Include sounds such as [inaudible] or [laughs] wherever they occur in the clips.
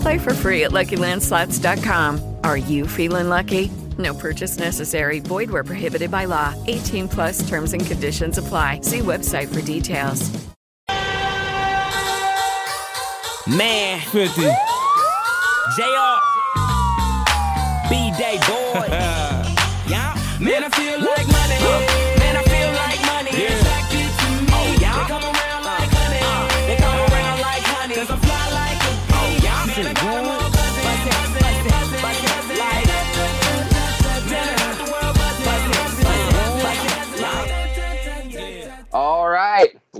Play for free at LuckyLandSlots.com. Are you feeling lucky? No purchase necessary. Void where prohibited by law. 18 plus terms and conditions apply. See website for details. Man, 50. JR.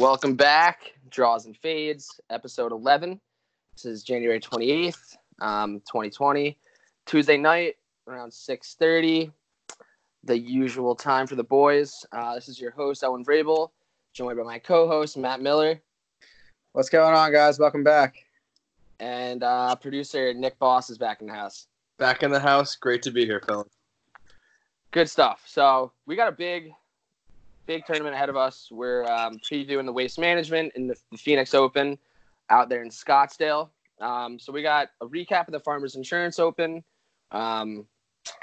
welcome back. Draws and fades, episode eleven. This is January twenty eighth, um, twenty twenty, Tuesday night around six thirty. The usual time for the boys. Uh, this is your host Owen Vrabel, joined by my co-host Matt Miller What's going on, guys? Welcome back. and uh, producer Nick Boss is back in the house. Back in the house. Great to be here, fellas. Good stuff. So we got a big, big tournament ahead of us. We're um, previewing the waste management in the, the Phoenix Open out there in Scottsdale. Um, so we got a recap of the Farmers Insurance Open. Um,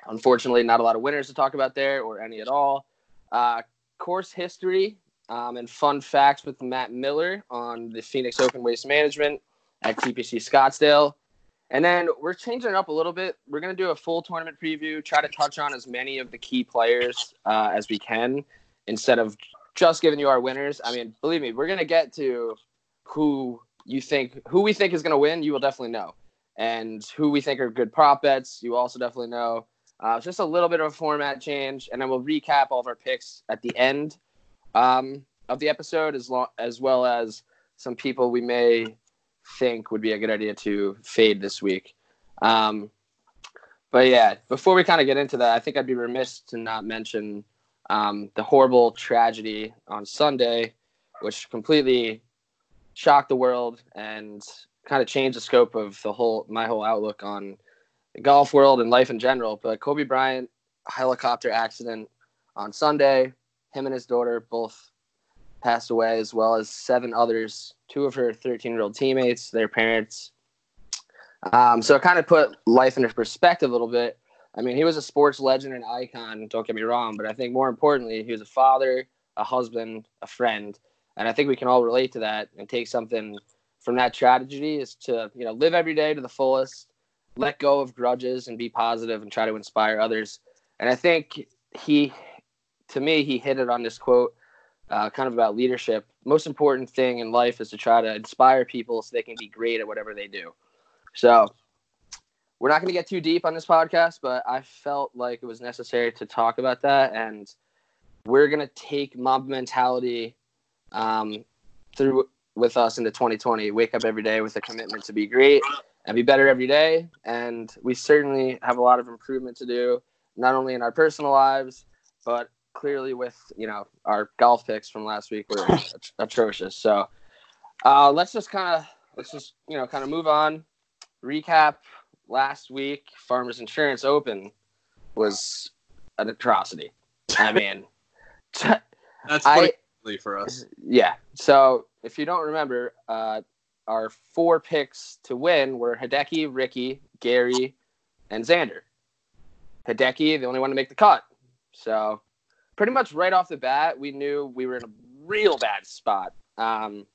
unfortunately, not a lot of winners to talk about there or any at all. Uh, course history um, and fun facts with Matt Miller on the Phoenix Open Waste Management at TPC Scottsdale. And then we're changing it up a little bit. We're going to do a full tournament preview, try to touch on as many of the key players uh, as we can instead of just giving you our winners. I mean, believe me, we're to get to who you think, who we think is to win, you will definitely know. And who we think are good prop bets, you also definitely know. Uh, just a little bit of a format change, and then we'll recap all of our picks at the end um, of the episode, as long as well as some people we may think would be a good idea to fade this week. Um, but yeah, before we kind of get into that, I think I'd be remiss to not mention um, the horrible tragedy on Sunday, which completely shocked the world and kind of changed the scope of the whole my whole outlook on the golf world and life in general. But Kobe Bryant helicopter accident on Sunday, him and his daughter both passed away, as well as seven others, two of her 13 year old teammates, their parents. Um, so it kind of put life into perspective a little bit. I mean, he was a sports legend and icon, don't get me wrong, but I think more importantly, he was a father, a husband, a friend. And I think we can all relate to that and take something from that tragedy is to, you know, live every day to the fullest, let go of grudges and be positive and try to inspire others. And I think he, to me, he hit it on this quote uh, kind of about leadership. Most important thing in life is to try to inspire people so they can be great at whatever they do. So we're not going to get too deep on this podcast, but I felt like it was necessary to talk about that. And we're going to take Mamba mentality um, through with us into 2020. Wake up every day with a commitment to be great and be better every day. And we certainly have a lot of improvement to do, not only in our personal lives, but clearly with you know our golf picks from last week were at- [laughs] atrocious. So uh, let's just kind of let's just you know kind of move on. Recap last week. Farmers Insurance Open was an atrocity. I [laughs] mean, That's I- for us. yeah. So if you don't remember, uh, our four picks to win were Hideki, Rickie, Gary, and Xander. Hideki, the only one to make the cut. So pretty much right off the bat, we knew we were in a real bad spot. Um,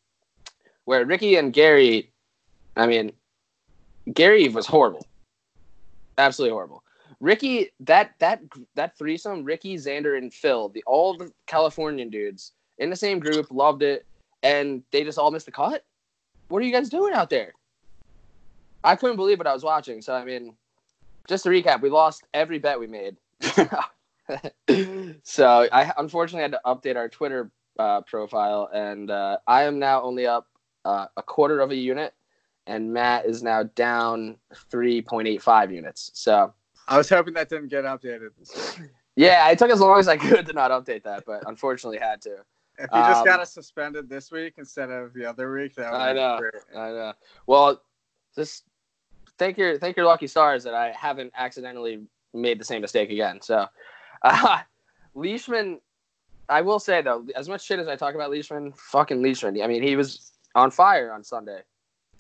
where Rickie and Gary, I mean, Gary was horrible, absolutely horrible. Rickie, that that that threesome, Rickie, Xander, and Phil, the all the Californian dudes in the same group, loved it. and they just all missed the cut. What are you guys doing out there? I couldn't believe what I was watching. So I mean, just to recap, we lost every bet we made. [laughs] so I unfortunately had to update our Twitter uh, profile, and uh, I am now only up uh, a quarter of a unit, and Matt is now down three point eight five units. So I was hoping that didn't get updated yeah, it took as long as I could to not update that, but unfortunately had to. If you just Um, got us suspended this week instead of the other week, that would I be know. great. I know. Well, just thank your thank your lucky stars that I haven't accidentally made the same mistake again. So, uh, [laughs] Leishman, I will say though, as much shit as I talk about Leishman, fucking Leishman. I mean, he was on fire on Sunday,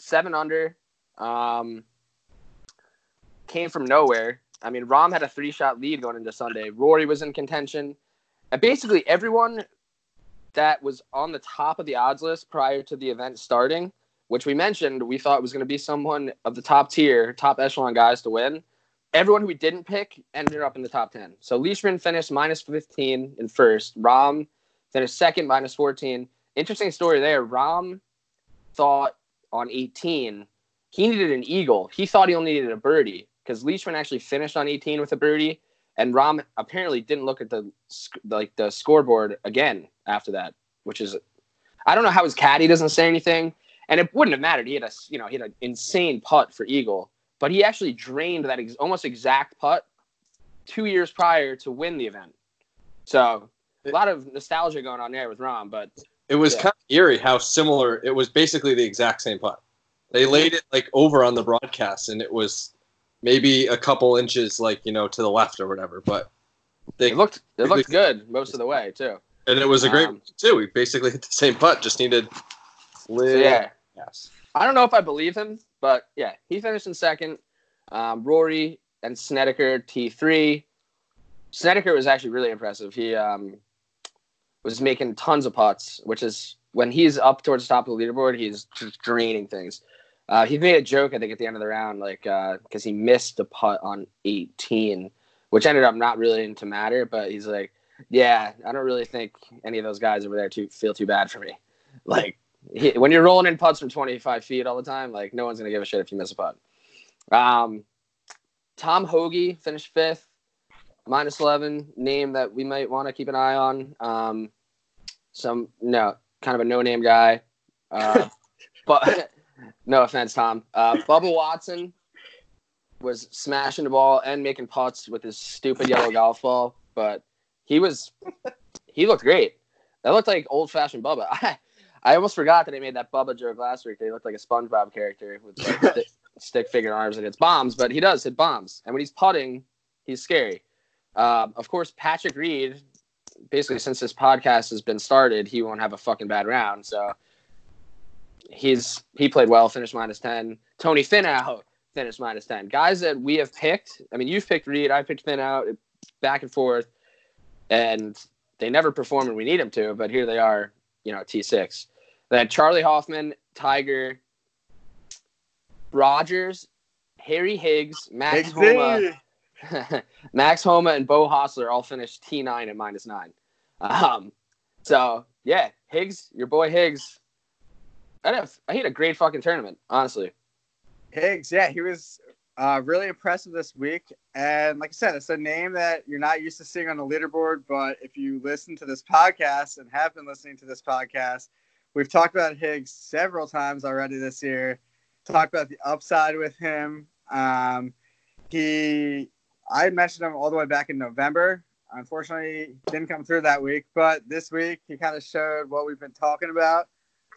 seven under, um, came from nowhere. I mean, Rahm had a three shot lead going into Sunday. Rory was in contention, and basically everyone that was on the top of the odds list prior to the event starting which we mentioned we thought was going to be someone of the top tier, top echelon guys to win. Everyone who we didn't pick ended up in the top 10. So Leishman finished minus 15 in first. Rahm finished second, minus 14. Interesting story there. Rahm thought on 18 he needed an eagle. He thought he only needed a birdie because Leishman actually finished on 18 with a birdie, and Rahm apparently didn't look at the like the scoreboard again after that, which is I don't know how his caddy doesn't say anything and it wouldn't have mattered. He had a you know he had an insane putt for eagle, but he actually drained that ex- almost exact putt two years prior to win the event. So a lot of nostalgia going on there with Rahm, but It was Yeah. kind of eerie how similar. It was basically the exact same putt. They laid it like over on the broadcast, and it was maybe a couple inches, like you know, to the left or whatever. But they it looked it looked good most of the way too. and it was a great um, too. We basically hit the same putt, just needed. So yeah, Yes. I don't know if I believe him, but yeah, he finished in second. Um, Rory and Snedeker T three. Snedeker was actually really impressive. He um, was making tons of putts, which is when he's up towards the top of the leaderboard, he's just draining things. Uh, he made a joke, I think, at the end of the round, like because he missed the putt on 18, which ended up not really to matter. But he's like, "Yeah, I don't really think any of those guys over there too feel too bad for me." [laughs] Like he, when you're rolling in putts from 25 feet all the time, like no one's gonna give a shit if you miss a putt. Um, Tom Hoge finished fifth, minus 11. Name that we might want to keep an eye on. Um, some no, kind of a no-name guy. Uh, [laughs] but [laughs] no offense, Tom. Uh, Bubba Watson was smashing the ball and making putts with his stupid yellow golf ball, but he was [laughs] he looked great. That looked like old-fashioned Bubba. I, I almost forgot that I made that Bubba joke last week. They looked like a SpongeBob character with like, sti- stick figure arms and hits bombs, but he does hit bombs. And when he's putting, he's scary. Um, of course, Patrick Reed. Basically, since this podcast has been started, he won't have a fucking bad round. So he's he played well, finished minus ten. Tony Finau finished minus ten. Guys that we have picked. I mean, you've picked Reed, I picked Finau, back and forth, and they never perform when we need them to. But here they are, you know, T six. Then Charley Hoffman, Tiger, Rodgers, Harry Higgs, Max Homa. [laughs] Max Homa, and Beau Hossler all finished T nine at minus nine. Um, so yeah, Higgs, your boy Higgs. I had a, I had a great fucking tournament, honestly. Higgs, yeah, he was uh, really impressive this week. And like I said, it's a name that you're not used to seeing on the leaderboard. But if you listen to this podcast and have been listening to this podcast, we've talked about Higgs several times already this year. Talked about the upside with him. Um, he, I mentioned him all the way back in November. Unfortunately, didn't come through that week. But this week, he kind of showed what we've been talking about.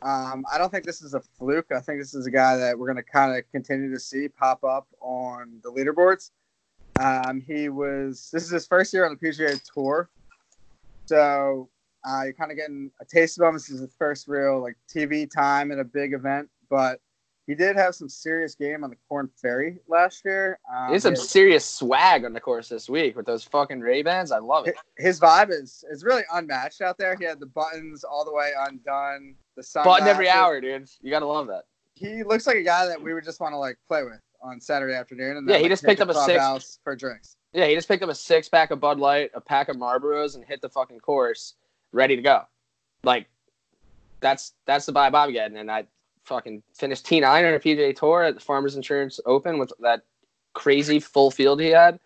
Um, I don't think this is a fluke. I think this is a guy that we're going to kind of continue to see pop up on the leaderboards. Um, he was this is his first year on the PGA Tour, so uh, you're kind of getting a taste of him. This is his first real like TV time at a big event, but he did have some serious game on the Korn Ferry last year. Um, There's some his- serious swag on the course this week with those fucking Ray Bans. I love it. his vibe is is really unmatched out there. He had the buttons all the way undone. The Button every hour, dude. You gotta love that. he looks like a guy that we would just want to like play with on Saturday afternoon. And Yeah, he like, just picked up a six. for drinks. Yeah, he just picked up a six pack of Bud Light, a pack of Marlboros, and hit the fucking course, ready to go. Like, that's that's the vibe I'm getting. And I fucking finished T nine on a PGA Tour at the Farmers Insurance Open with that crazy full field he had.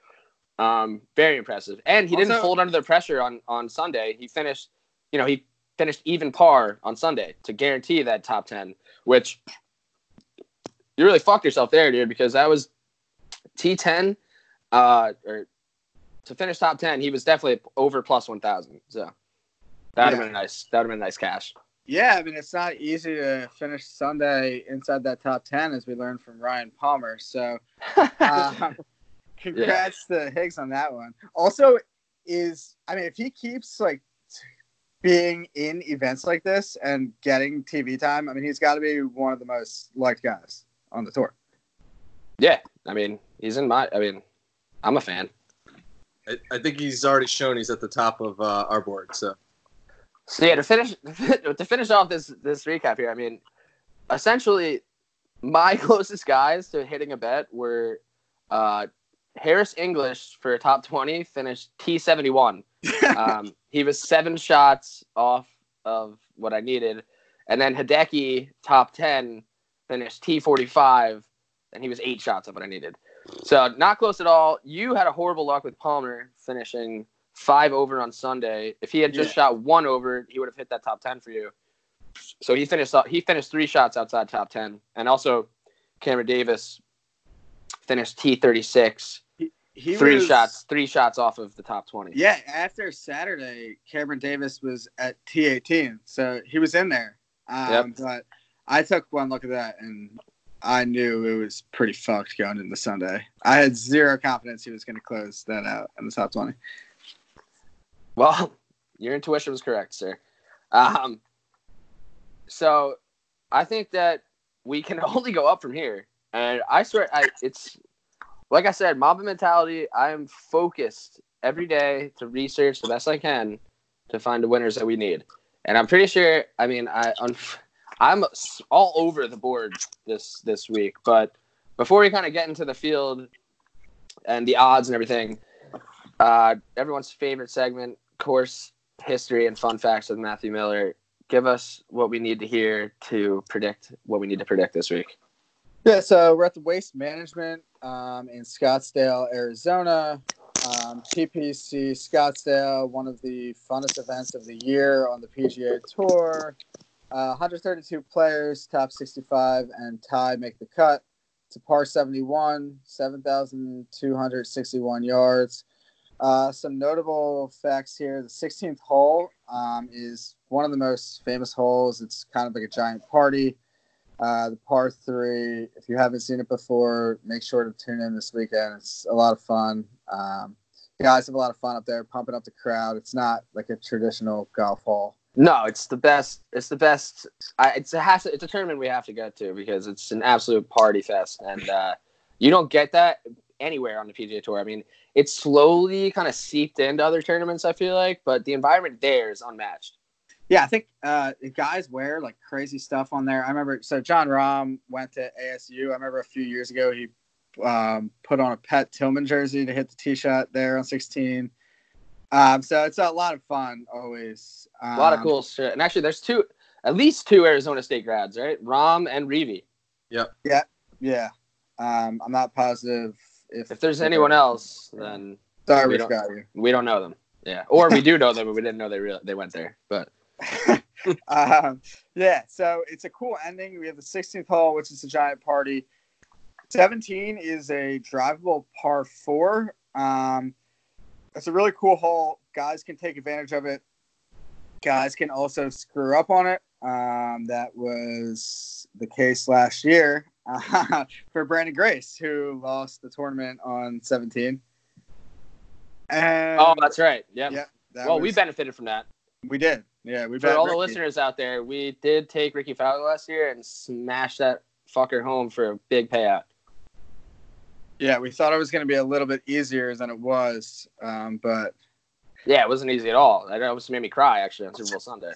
Um, very impressive. And he didn't Also- fold under the pressure on on Sunday. He finished, you know, he finished even par on Sunday to guarantee that top ten, which you really fucked yourself there, dude, because that was T ten, uh, or to finish top ten, he was definitely over plus one thousand. So that'd have been nice. That'd have been nice cash. Yeah, I mean it's not easy to finish Sunday inside that top ten, as we learned from Ryan Palmer. So, uh, [laughs] congrats to Higgs on that one. Also, is I mean if he keeps like being in events like this and getting TV time, I mean he's got to be one of the most liked guys on the tour. Yeah, I mean, he's in my. I mean, I'm a fan. I, I think he's already shown he's at the top of uh, our board. So So yeah, to finish [laughs] to finish off this this recap here, I mean, essentially, my [laughs] closest guys to hitting a bet were uh, Harris English for a top twenty, finished T seventy one. [laughs] Um, he was seven shots off of what I needed, and then Hideki top ten finished T forty five, and he was eight shots of what I needed. So not close at all. You had a horrible luck with Palmer finishing five over on Sunday. If he had just Yeah. shot one over, he would have hit that top ten for you. So he finished he finished three shots outside top ten, and also Cameron Davis finished T thirty six, He three was- shots, three shots off of the top twenty. Yeah, after Saturday, Cameron Davis was at T18, so he was in there. Um, Yep. But I took one look at that, and I knew it was pretty fucked going into Sunday. I had zero confidence he was going to close that out in the top 20. Well, [laughs] your intuition was correct, sir. Um, so I think that we can [laughs] only go up from here. And I swear, I, it's like I said, Mamba mentality. I am focused every day to research the best I can to find the winners that we need. And I'm pretty sure. I mean, I I'm all over the board this this week. But before we kind of get into the field and the odds and everything, uh, everyone's favorite segment, course history and fun facts with Matthew Miller. Give us what we need to hear to predict what we need to predict this week. Yeah, so we're at the Waste Management um, in Scottsdale, Arizona. Um, TPC Scottsdale, one of the funnest events of the year on the PGA Tour. Uh, 132 players, top 65, and tie make the cut. It's a par 71, 7,261 yards. Uh, some notable facts here. The 16th hole um, is one of the most famous holes. It's kind of like a giant party. Uh, the par three, if you haven't seen it before, make sure to tune in this weekend. It's a lot of fun. Um, guys have a lot of fun up there, pumping up the crowd. It's not like a traditional golf hole. No, it's the best. It's the best. I, it's a has to, it's a tournament we have to go to because it's an absolute party fest, and uh, you don't get that anywhere on the PGA Tour. I mean, it's slowly kind of seeped into other tournaments. I feel like, but the environment there is unmatched. Yeah, I think uh, the guys wear like crazy stuff on there. I remember, so Jon Rahm went to ASU. I remember a few years ago he um, put on a Pat Tillman jersey to hit the tee shot there on 16. Um, so it's a lot of fun always. Um, A lot of cool shit. And actually, there's two, at least two Arizona State grads, right? Rahm and Reavie. Yep. Yeah. Yeah, um, I'm not positive if If there's anyone else, then Sorry, we we don't- forgot you. we don't know them. Yeah, or we do know them, but we didn't know they really they went there. But [laughs] um, yeah, so it's a cool ending. We have the 16th hole, which is a giant party. 17 is a drivable par four. Um, it's a really cool hole. Guys can take advantage of it. Guys can also screw up on it. Um, that was the case last year uh, [laughs] for Branden Grace, who lost the tournament on 17. And oh, that's right. Yeah. yeah, that well, we benefited from that. we did. Yeah, we For bet all the listeners out there, we did take Rickie Fowler last year and smash that fucker home for a big payout. Yeah, we thought it was going to be a little bit easier than it was, um, but Yeah, it wasn't easy at all. That almost made me cry actually on Super Bowl Sunday.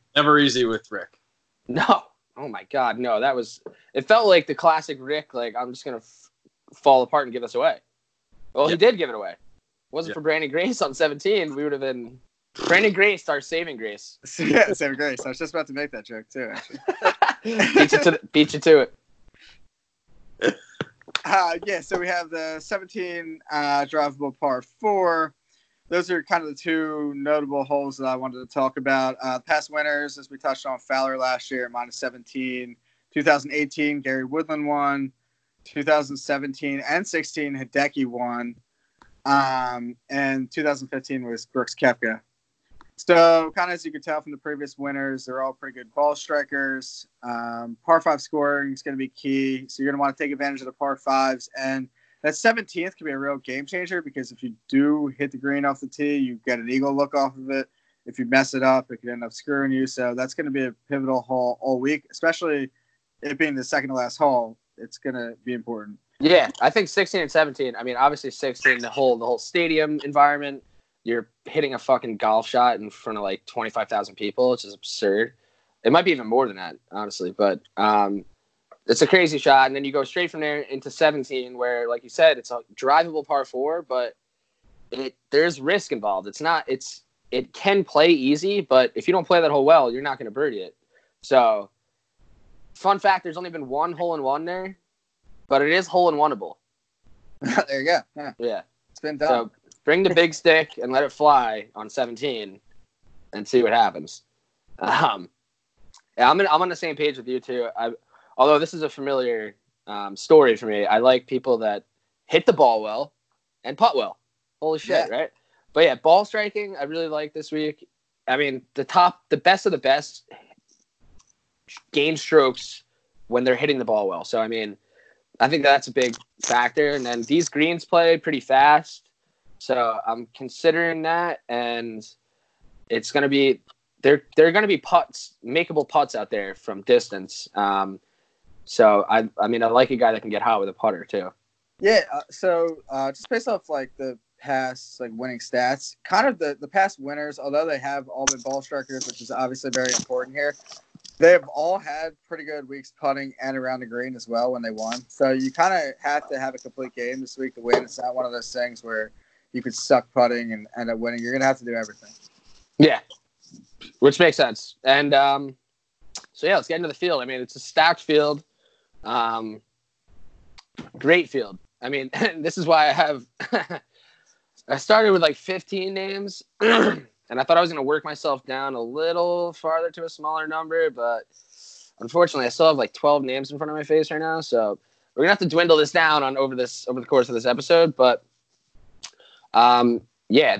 [laughs] never easy with Rick. No. Oh my God, no. That was. It felt like the classic Rick. Like I'm just gonna f- fall apart and give this away. Well, he did give it away. Wasn't Yep. for Branden Grace on 17, we would have been Branden Grace, our saving grace. [laughs] yeah, same grace. I was just about to make that joke too. Actually. [laughs] beat you to the, beat you to it. Uh, yeah, so we have the 17 uh, drivable par four. Those are kind of the two notable holes that I wanted to talk about. Uh, past winners, as we touched on, Fowler last year, minus 17. 2018, Gary Woodland won. 2017 and 16, Hideki won. Um, and 2015 was Brooks Koepka. So, kind of as you could tell from the previous winners, they're all pretty good ball strikers. Um, par five scoring is going to be key. So, you're going to want to take advantage of the par fives. And that 17th can be a real game changer because if you do hit the green off the tee, you get an eagle look off of it. If you mess it up, it could end up screwing you. So, that's going to be a pivotal hole all week, especially it being the second to last hole. It's going to be important. Yeah, I think 16 and 17. I mean, obviously 16, the whole the whole stadium environment. You're hitting a fucking golf shot in front of like 25,000 people, which is absurd. It might be even more than that, honestly. But um, it's a crazy shot, and then you go straight from there into 17, where, like you said, it's a drivable par four, but it there's risk involved. It's not. It's it can play easy, but if you don't play that hole well, you're not going to birdie it. So, fun fact: there's only been one hole in one there, but it is hole in oneable. [laughs] there you go. Yeah, Yeah. it's been done. So bring the big stick and let it fly on 17 and see what happens. Um, yeah, I'm in, I'm on the same page with you too. I, although this is a familiar um, story for me, I like people that hit the ball well and putt well. Holy shit, Yeah. right? But yeah, ball striking, I really like this week. I mean, the top, the best of the best gain strokes when they're hitting the ball well. So I mean, I think that's a big factor. And then these greens play pretty fast. So I'm considering that, and it's going to be there. There are going to be putts, makeable putts out there from distance. Um, so I, I mean, I like a guy that can get hot with a putter too. Yeah, uh, so uh, just based off like the past like winning stats, kind of the the past winners, although they have all been ball strikers, which is obviously very important here. They have all had pretty good weeks putting and around the green as well when they won. So you kind of have to have a complete game this week to win. It's not one of those things where you could suck putting and end up winning. You're gonna have to do everything. Yeah, which makes sense. And um, so yeah, let's get into the field. I mean, it's a stacked field, um, great field. I mean, [laughs] this is why I have. [laughs] I started with like 15 names, [clears throat] and I thought I was going to work myself down a little farther to a smaller number, but unfortunately, I still have like 12 names in front of my face right now. So we're gonna have to dwindle this down on over this over the course of this episode. But um, yeah,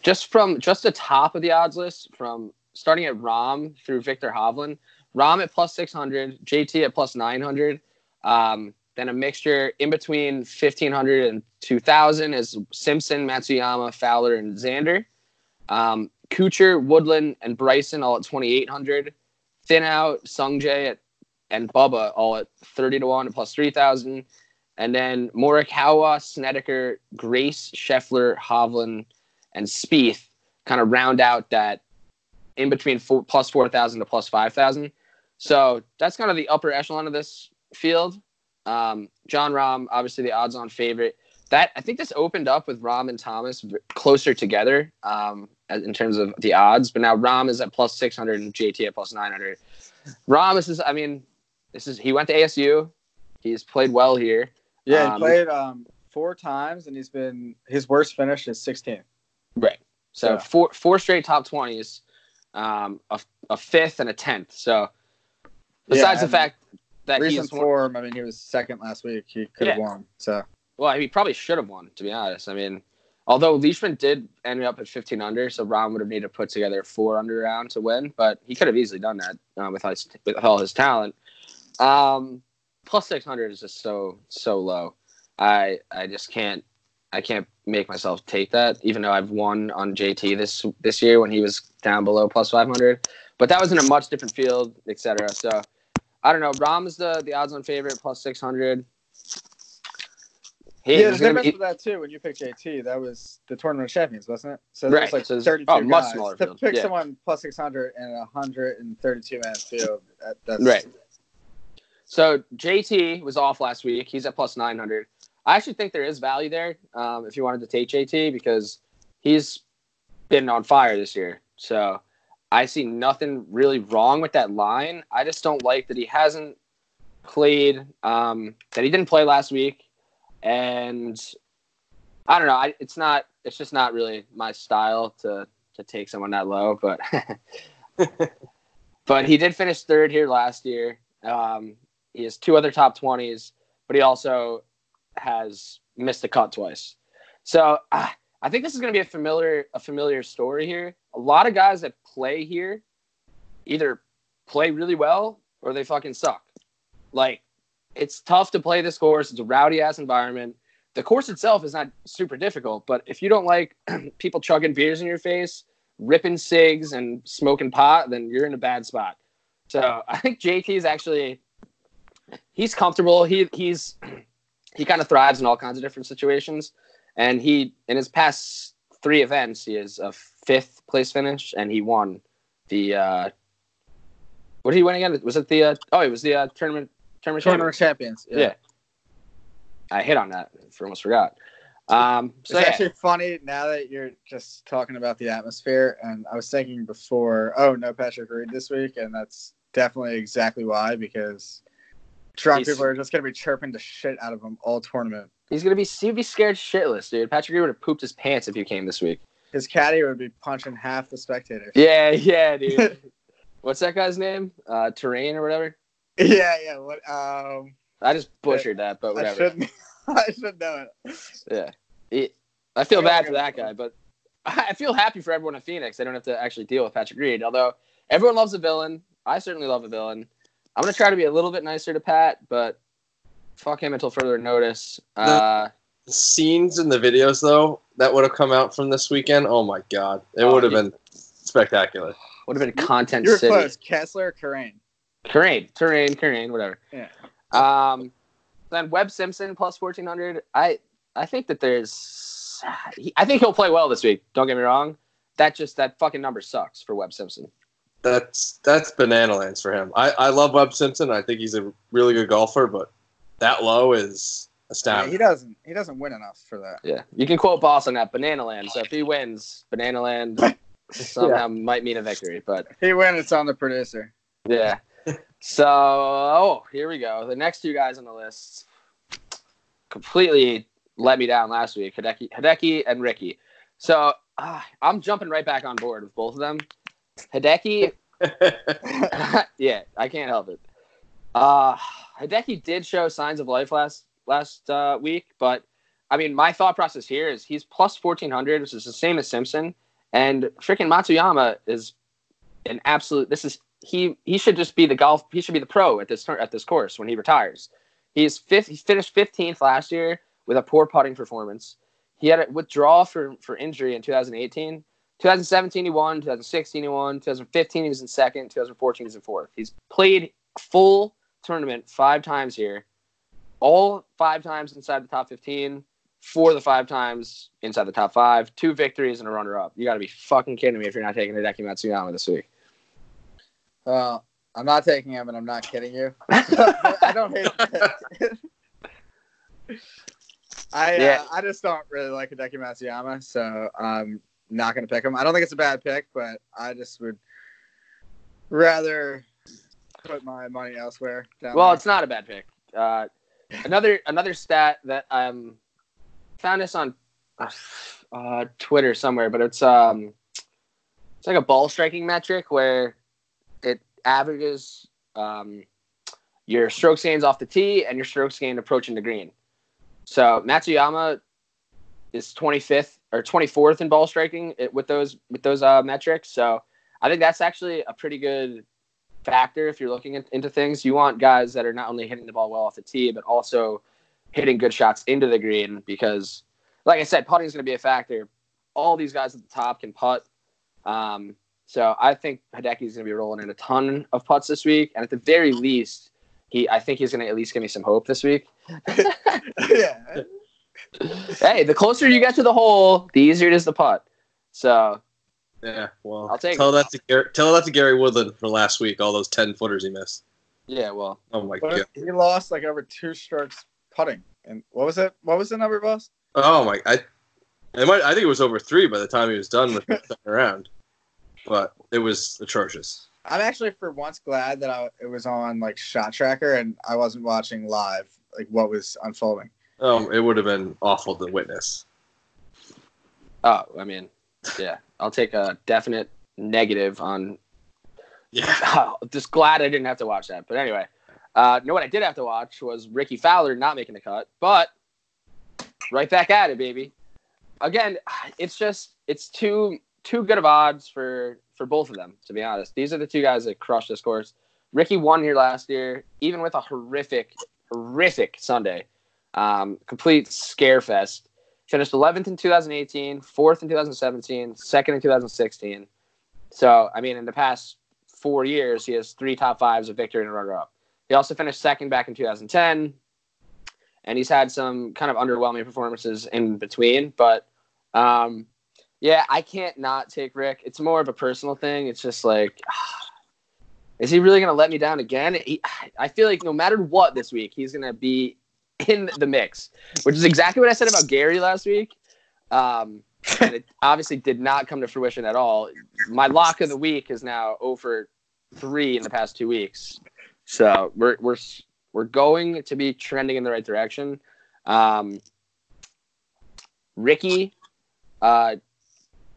just from just the top of the odds list, from starting at Rahm through Viktor Hovland, Rahm at plus 600, JT at plus 900. Um, then a mixture in between 1500 and 2000 is Simpson, Matsuyama, Fowler, and Xander. Um, Kuchar, Woodland, and Bryson all at 2800. Finau, Sungjae at, and Bubba all at 30 to 1 and plus 3000. And then Morikawa, Snedeker, Grace, Scheffler, Hovland, and Spieth kind of round out that in between four, plus 4,000 to plus 5,000. So that's kind of the upper echelon of this field. Um, Jon Rahm, obviously the odds on favorite. That I think this opened up with Rahm and Thomas closer together um, as- in terms of the odds, but now Rahm is at plus 600 and JT at plus 900. Rahm, this is, I mean, this is, he went to ASU. He's played well here. Yeah, he Um, played um, four times, and he's been his worst finish is 16. Right. So Yeah. four four straight top twenties, um, a, a fifth and a tenth. So besides Yeah, the fact that Recent form. I mean, he was second last week. He could have Yeah. won. So well, he probably should have won. To be honest, I mean, although Leishman did end up at fifteen under, so Rahm would have needed to put together a four under round to win, but he could have easily done that uh, with his with all his talent. Um, plus six hundred is just so so low. I I just can't I can't make myself take that, even though I've won on JT this this year when he was down below plus five hundred. But that was in a much different field, etc. So I don't know. Is the the odds on favorite plus six hundred. He, yeah, there's be- with that too. When you picked JT, that was the tournament of champions, wasn't it? So Right, like so it's- 32 oh, much guys. smaller to field, pick yeah. someone plus 600 and a 132 man field. That, that's Right. So JT was off last week. He's at plus nine hundred. I actually think there is value there um, if you wanted to take JT because he's been on fire this year. So I see nothing really wrong with that line. I just don't like that he hasn't played, um, that he didn't play last week, and I don't know. I, it's not. It's just not really my style to to take someone that low, but [laughs] but he did finish third here last year. Um, he has two other top twenties, but he also has missed a cut twice. So uh, I think this is going to be a familiar a familiar story here. A lot of guys that play here either play really well or they fucking suck. Like it's tough to play this course. It's a rowdy ass environment. The course itself is not super difficult, but if you don't like [clears throat] people chugging beers in your face, ripping cigs and smoking pot, then you're in a bad spot. So [laughs] I think JT is actually he's comfortable. He he's [clears throat] he kind of thrives in all kinds of different situations. And he in his past three events, he is a fifth place finish, and he won the uh, what did he win again? Was it the uh, oh it was the uh, tournament tournament Tournament champions. champions. Yeah. I hit on that. I almost forgot. Um, so it's yeah. actually funny now that you're just talking about the atmosphere, and I was thinking before, oh no, Patrick Reed this week, and that's definitely exactly why because drunk people are just gonna be chirping the shit out of him all tournament. He's gonna be he'd be scared shitless, dude. Patrick Reed would have pooped his pants if you came this week. His caddy would be punching half the spectators. Yeah, yeah, [laughs] dude. What's that guy's name? Uh, Terrain or whatever. yeah, yeah. What? Um, I just butchered that, but whatever. [laughs] I shouldn't. I should know it. Yeah. He- I feel bad for that guy, but [laughs] I feel happy for everyone in Phoenix. They don't have to actually deal with Patrick Reed. Although everyone loves a villain. I certainly love a villain. I'm going to try to be a little bit nicer to Pat, but fuck him until further notice. Uh, The scenes in the videos though that would have come out from this weekend. Oh my god, it Oh, would have yeah. been spectacular. would have been content You were city. close. Kessler, Karain. Terrain, terrain, terrain, whatever. Yeah. Um, then Webb Simpson plus fourteen hundred. I I think that there's, he, I think he'll play well this week. Don't get me wrong. That just that fucking number sucks for Webb Simpson. That's that's banana lands for him. I, I love Webb Simpson. I think he's a really good golfer, but that low is Yeah, astounding. he doesn't. He doesn't win enough for that. Yeah, you can quote Boss on that Banana Land. So if he wins, Banana Land [laughs] somehow might mean a victory. But If he wins, it's on the producer. yeah. So oh, here we go. The next two guys on the list completely let me down last week. Hideki, Hideki and Rickie. So uh, I'm jumping right back on board with both of them. Hideki, [laughs] [laughs] yeah, I can't help it. Uh, Hideki did show signs of life last last uh, week, but I mean, my thought process here is he's plus fourteen hundred, which is the same as Simpson, and freaking Matsuyama is an absolute. This is he. He should just be the golf. He should be the pro at this at this course when he retires. He's fifth. He finished fifteenth last year with a poor putting performance. He had a withdrawal for for injury in 2018. 2017 he won. 2016 he won. 2015 he was in second. 2014 he was in fourth. He's played full tournament five times here, all five times inside the top 15. Four of the five times inside the top five. Two victories and a runner-up. You got to be fucking kidding me if you're not taking Hideki Matsuyama this week. Well, I'm not taking him, and I'm not kidding you. [laughs] [laughs] I don't hate. I Yeah. uh, I just don't really like Hideki Matsuyama, so I'm not going to pick him. I don't think it's a bad pick, but I just would rather put my money elsewhere. Down Well, there. it's not a bad pick. Uh, another another stat that um found this on uh, Twitter somewhere, but it's um it's like a ball striking metric where it averages um your strokes gains off the tee and your strokes gained approaching the green. So Matsuyama is 25th or 24th in ball striking it, with those with those uh, metrics. So I think that's actually a pretty good factor if you're looking at, into things. You want guys that are not only hitting the ball well off the tee, but also hitting good shots into the green because, like I said, putting is going to be a factor. All these guys at the top can putt. Um, so I think Hideki is going to be rolling in a ton of putts this week, and at the very least, he I think he's going to at least give me some hope this week. [laughs] yeah. Hey, the closer you get to the hole, the easier it is to putt. So Yeah, well, I'll take tell it. that to Gary, tell that to Gary Woodland for last week. All those ten footers he missed. yeah, well, Oh my But god. he lost like over two strokes putting. And what was it? What was the number, boss? Oh my. I It might. I think it was over three by the time he was done with the [laughs] second round, but it was atrocious. I'm actually for once glad that I, it was on like Shot Tracker and I wasn't watching live like what was unfolding. Oh, it would have been awful to witness. Oh, I mean, yeah, I'll take a definite negative on. Yeah. [laughs] Just glad I didn't have to watch that. But anyway, uh, know what I did have to watch was Rickie Fowler not making the cut, but right back at it, baby. Again, it's just it's too too good of odds for for both of them. To be honest, these are the two guys that crushed this course. Ricky won here last year, even with a horrific, horrific Sunday, um, complete scare fest. Finished 11th in 2018, fourth in 2017, second in 2016. So, I mean, in the past four years, he has three top fives, a victory, and a runner up. He also finished second back in 2010, and he's had some kind of underwhelming performances in between. But um, yeah, I can't not take Rick. It's more of a personal thing. It's just like, [sighs] is he really going to let me down again? He, I feel like no matter what this week, he's going to be in the mix, which is exactly what I said about Gary last week. Um, and it obviously did not come to fruition at all. My lock of the week is now over three in the past two weeks. So we're we're we're going to be trending in the right direction. Um, Rickie uh,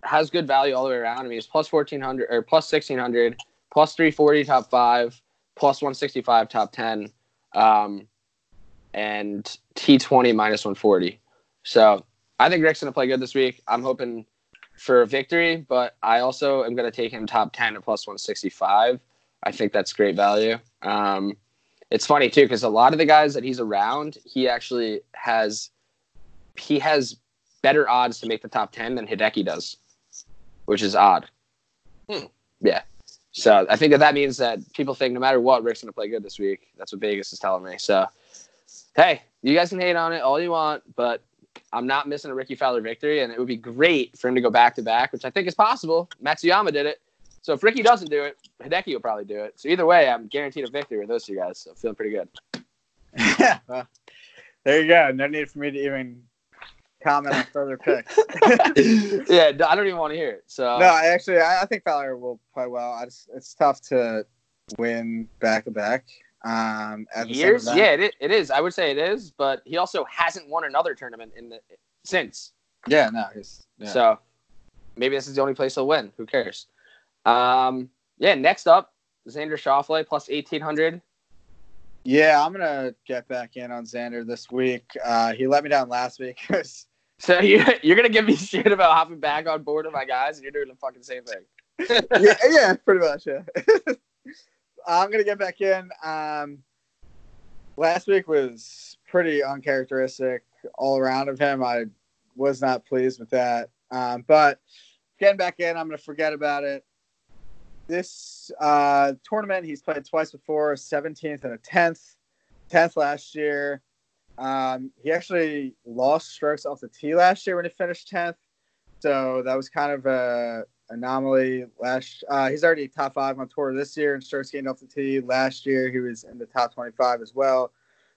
has good value all the way around. I mean, he's plus fourteen hundred or plus sixteen hundred, plus three forty top five, plus one sixty five top ten, um, and T twenty minus one forty. So I think Rick's gonna play good this week. I'm hoping for a victory, but I also am gonna take him top ten at plus one sixty five. I think that's great value. Um, it's funny too because a lot of the guys that he's around, he actually has he has better odds to make the top ten than Hideki does, which is odd. Hmm. Yeah. So I think that that means that people think no matter what, Rick's gonna play good this week. That's what Vegas is telling me. So, hey, you guys can hate on it all you want, but I'm not missing a Rickie Fowler victory, and it would be great for him to go back to back, which I think is possible. Matsuyama did it. So if Rickie doesn't do it, Hideki will probably do it. So either way, I'm guaranteed a victory with those two guys. So feeling pretty good. yeah. [laughs] Well, there you go. No need for me to even comment on further picks. [laughs] yeah, I don't even want to hear it. So no, I actually, I, I think Fowler will play well. I just, it's tough to win back to back. Um, at the years, yeah, it, it is. I would say it is, but he also hasn't won another tournament in the since. yeah, no, he's yeah. So maybe this is the only place he'll win. Who cares? Um, yeah. Next up, Xander Schauffele plus eighteen hundred. yeah, I'm gonna get back in on Xander this week. Uh, he let me down last week. [laughs] So [laughs] you you're gonna give me shit about hopping back on board with my guys, and you're doing the fucking same thing. [laughs] yeah, yeah, pretty much. Yeah. I'm gonna get back in. Um, last week was pretty uncharacteristic all around of him. I was not pleased with that. Um, but getting back in, I'm gonna forget about it. This uh, tournament, he's played twice before, 17th and a 10th. 10th last year. Um, he actually lost strokes off the tee last year when he finished 10th. So that was kind of a anomaly. Last uh, he's already top five on tour this year and starts getting off the tee. Last year he was in the top 25 as well.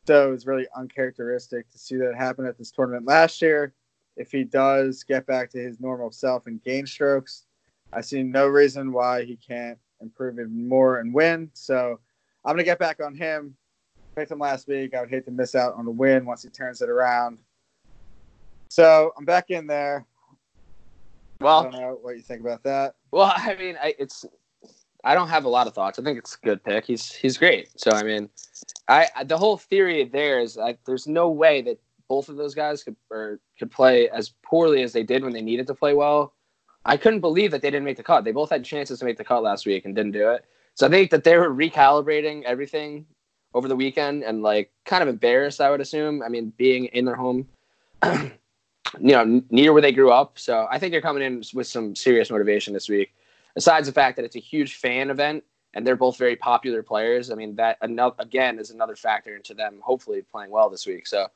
So it was really uncharacteristic to see that happen at this tournament last year. If he does get back to his normal self and gain strokes, I see no reason why he can't improve even more and win. So I'm gonna get back on him. Picked him last week. I would hate to miss out on the win once he turns it around. So I'm back in there. I Well, don't know what you think about that. Well, I mean, I, it's I don't have a lot of thoughts. I think it's a good pick. He's he's great. So I mean, I I- the whole theory there is like there's no way that both of those guys could or could play as poorly as they did when they needed to play well. I couldn't believe that they didn't make the cut. They both had chances to make the cut last week and didn't do it. So I think that they were recalibrating everything over the weekend and like kind of embarrassed. I would assume. I mean, being in their home. [clears throat] you know, near where they grew up. So I think they're coming in with some serious motivation this week. Besides the fact that it's a huge fan event and they're both very popular players, I mean that again is another factor into them hopefully playing well this week. So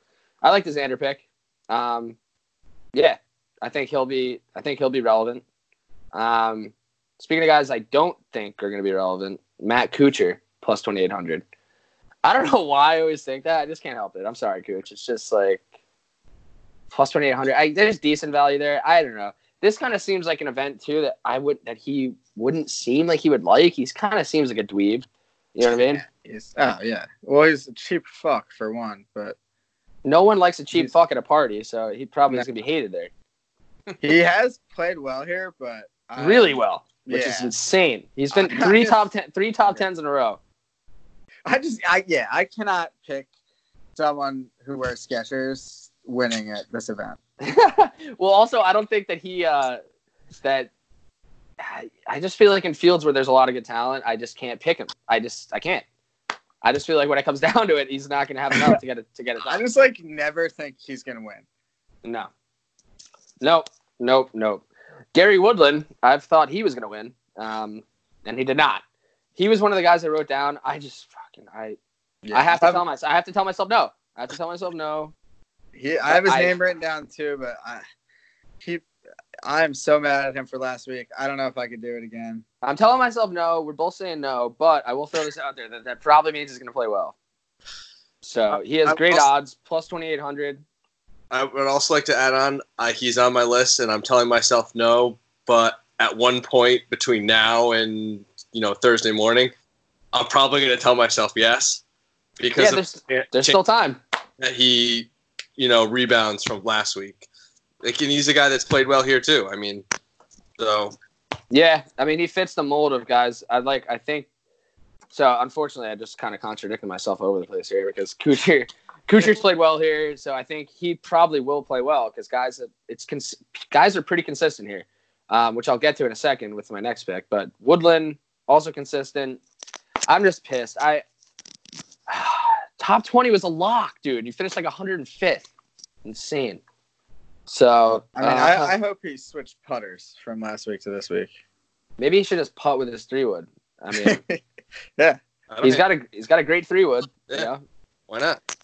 I like the Xander pick. Um, yeah, I think he'll be. I think he'll be relevant. Um, speaking of guys, I don't think are going to be relevant. Matt Kuchar plus twenty eight hundred. I don't [laughs] know why I always think that. I just can't help it. I'm sorry, Cooch. It's just like plus 2800. I, there's decent value there. I don't know. This kind of seems like an event too that I would that he wouldn't seem like he would like. He's kind of seems like a dweeb. You know what I mean? He's, oh yeah. Well, he's a cheap fuck for one, but No one likes a cheap fuck at a party, so he probably is gonna be hated there. [laughs] he has played well here. But I, really well, which is insane. He's been [laughs] I- three top ten, three top tens in a row. I just, I yeah, I cannot pick someone who wears Skechers winning at this event. [laughs] well, also, I don't think that he uh, that. I- I just feel like in fields where there's a lot of good talent, I just can't pick him. I just I can't. I just feel like when it comes [laughs] down to it, he's not going to have enough to get it to get it Done. I just like never think he's gonna win. No, nope, nope, nope. Gary Woodland, I've thought he was going to win, um, and he did not. He was one of the guys I wrote down. I just fucking I I have to tell myself I have to tell myself no. I have to tell myself no. He, I have his I- name written down too, but I, he, I am so mad at him for last week. I don't know if I could do it again. I'm telling myself no. We're both saying no, but I will throw this out there that that probably means he's going to play well. So he has great I'll- odds, plus 2,800. I would also like to add on. Uh, he's on my list, and I'm telling myself no. But at one point between now and you know Thursday morning, I'm probably going to tell myself yes because Yeah, there's, there's still time. that he you know rebounds from last week. Like, and he's a guy that's played well here too. I mean, so Yeah, I mean he fits the mold of guys. I like. I think. So unfortunately, I just kind of contradicted myself over the place here because Kuchar, Kuchar's played well here, so I think he probably will play well because guys, it's cons- guys are pretty consistent here, um, which I'll get to in a second with my next pick. But Woodland also consistent. I'm just pissed. I top twenty was a lock, dude. You finished like 105th. Insane. So I mean, uh, I, I hope he switched putters from last week to this week. maybe he should just putt with his three wood. I mean. [laughs] yeah, I don't He's know. got a he's got a great three wood, Yeah. you know, why not?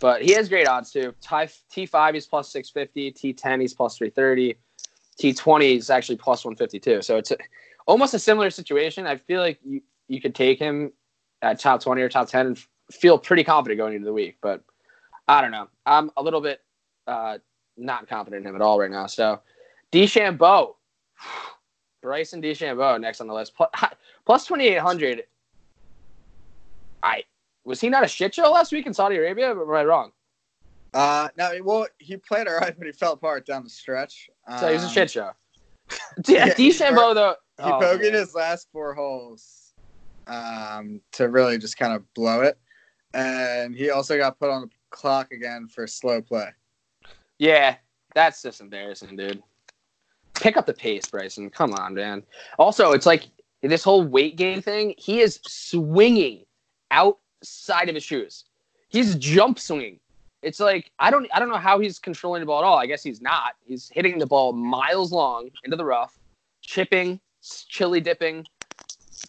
but he has great odds too. T five he's plus six fifty, T ten he's plus three thirty, T twenty is actually plus one fifty two. So it's a, almost a similar situation. I feel like you you could take him at top twenty or top ten and f- feel pretty confident going into the week. But I don't know. I'm a little bit uh, not confident in him at all right now. So DeChambeau, [sighs] Bryson DeChambeau next on the list, plus, plus twenty eight hundred. I was he not a shit show last week in Saudi Arabia? Or am I wrong? uh, no, well, he played all right, but he fell apart down the stretch. So he was a Um, shit show. [laughs] Yeah, yeah, DeChambeau though. He oh, bogeyed his last four holes um, to really just kind of blow it, and he also got put on the clock again for slow play. Yeah, that's just embarrassing, dude. Pick up the pace, Bryson. Come on, man. Also, it's like this whole weight gain thing. He is swinging outside of his shoes. He's jump swinging. It's like I don't I don't know how he's controlling the ball at all. I guess he's not. He's hitting the ball miles long into the rough, chipping, chili dipping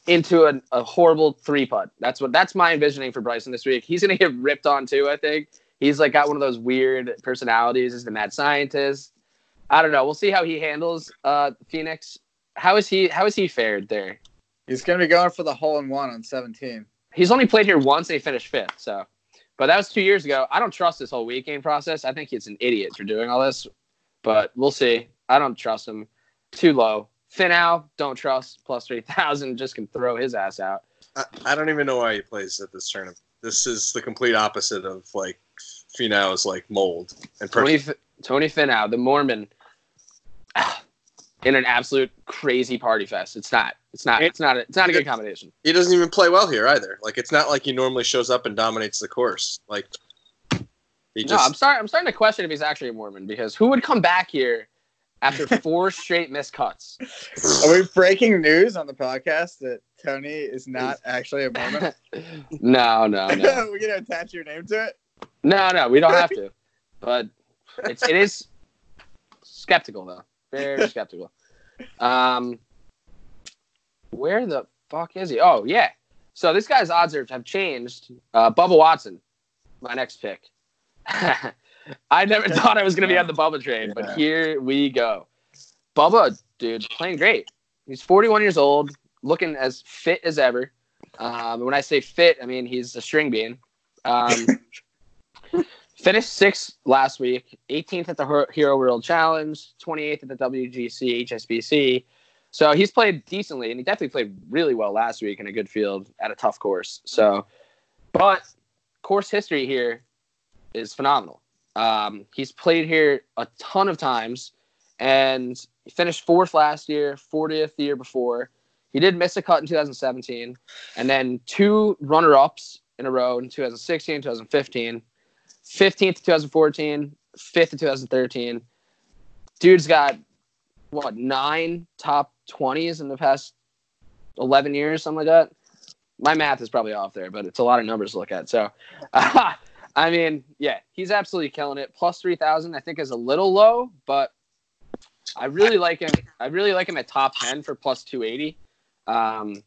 into a, a horrible three putt. That's what that's my envisioning for Bryson this week. He's gonna get [laughs] ripped on too. I think he's like got one of those weird personalities. He's the mad scientist. I don't know. We'll see how he handles uh, Phoenix. How is he? How is he fared there? He's to be going for the hole in one on 17. He's only played here once and he finished fifth. So, but that was two years ago. I don't trust this whole weekend process. I think he's an idiot for doing all this. But we'll see. I don't trust him. Too low. Finau, don't trust. Plus three thousand, just can throw his ass out. I, I don't even know why he plays at this tournament. This is the complete opposite of like Finau's like mold and Tony. F- Tony Finau, the Mormon, [sighs] in an absolute crazy party fest. It's not. It's not. It's not. A, it's not a good combination. He doesn't even play well here either. Like it's not like he normally shows up and dominates the course. Like he no, just I'm sorry. I'm starting to question if he's actually a Mormon because who would come back here after [laughs] four straight missed cuts? Are we breaking news on the podcast that Tony is not actually a Mormon? [laughs] no, no, no, We're going to attach your name to it? no, no. We don't have to, [laughs] but it's it is skeptical though. Very skeptical. Um, where the fuck is he? Oh yeah. So this guy's odds are, have changed. Uh, Bubba Watson, my next pick. I never thought I was going to be on the Bubba train, but here we go. Bubba, dude, playing great. He's 41 years old, looking as fit as ever. Um, when I say fit, I mean he's a string bean. Um, [laughs] Finished sixth last week, 18th at the Hero World Challenge, 28th at the WGC HSBC. So he's played decently, and he definitely played really well last week in a good field at a tough course. So, but course history here is phenomenal. Um, he's played here a ton of times, and he finished fourth last year, 40th the year before. He did miss a cut in 2017, and then two runner-ups in a row in 2016, 2015. 15th 2014, 5th in 2013. Dude's got what nine top 20s in the past 11 years, something like that. My math is probably off there, but it's a lot of numbers to look at. So, [laughs] uh, I mean, yeah, he's absolutely killing it. Plus 3,000, I think, is a little low, but I really like him. I really like him at top 10 for plus 280. Um,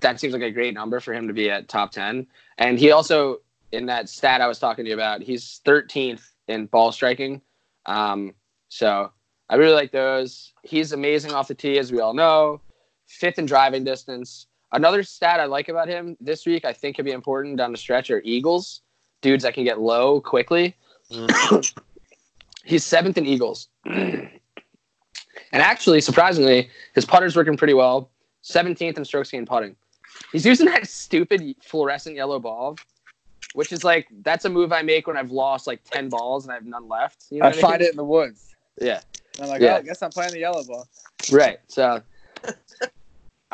that seems like a great number for him to be at top 10. And he also in that stat I was talking to you about, he's 13th in ball striking. Um, so I really like those. He's amazing off the tee, as we all know. Fifth in driving distance. Another stat I like about him this week, I think could be important down the stretch, are eagles. Dudes that can get low quickly. Mm-hmm. [coughs] he's seventh in eagles. [clears throat] and actually, surprisingly, his putter's working pretty well. 17th in strokes gained putting. He's using that stupid fluorescent yellow ball which is like that's a move I make when I've lost like ten balls and I have none left. You know I find mean? it in the woods. Yeah, And I'm like, Yeah. oh, I guess I'm playing the yellow ball. right. So [laughs]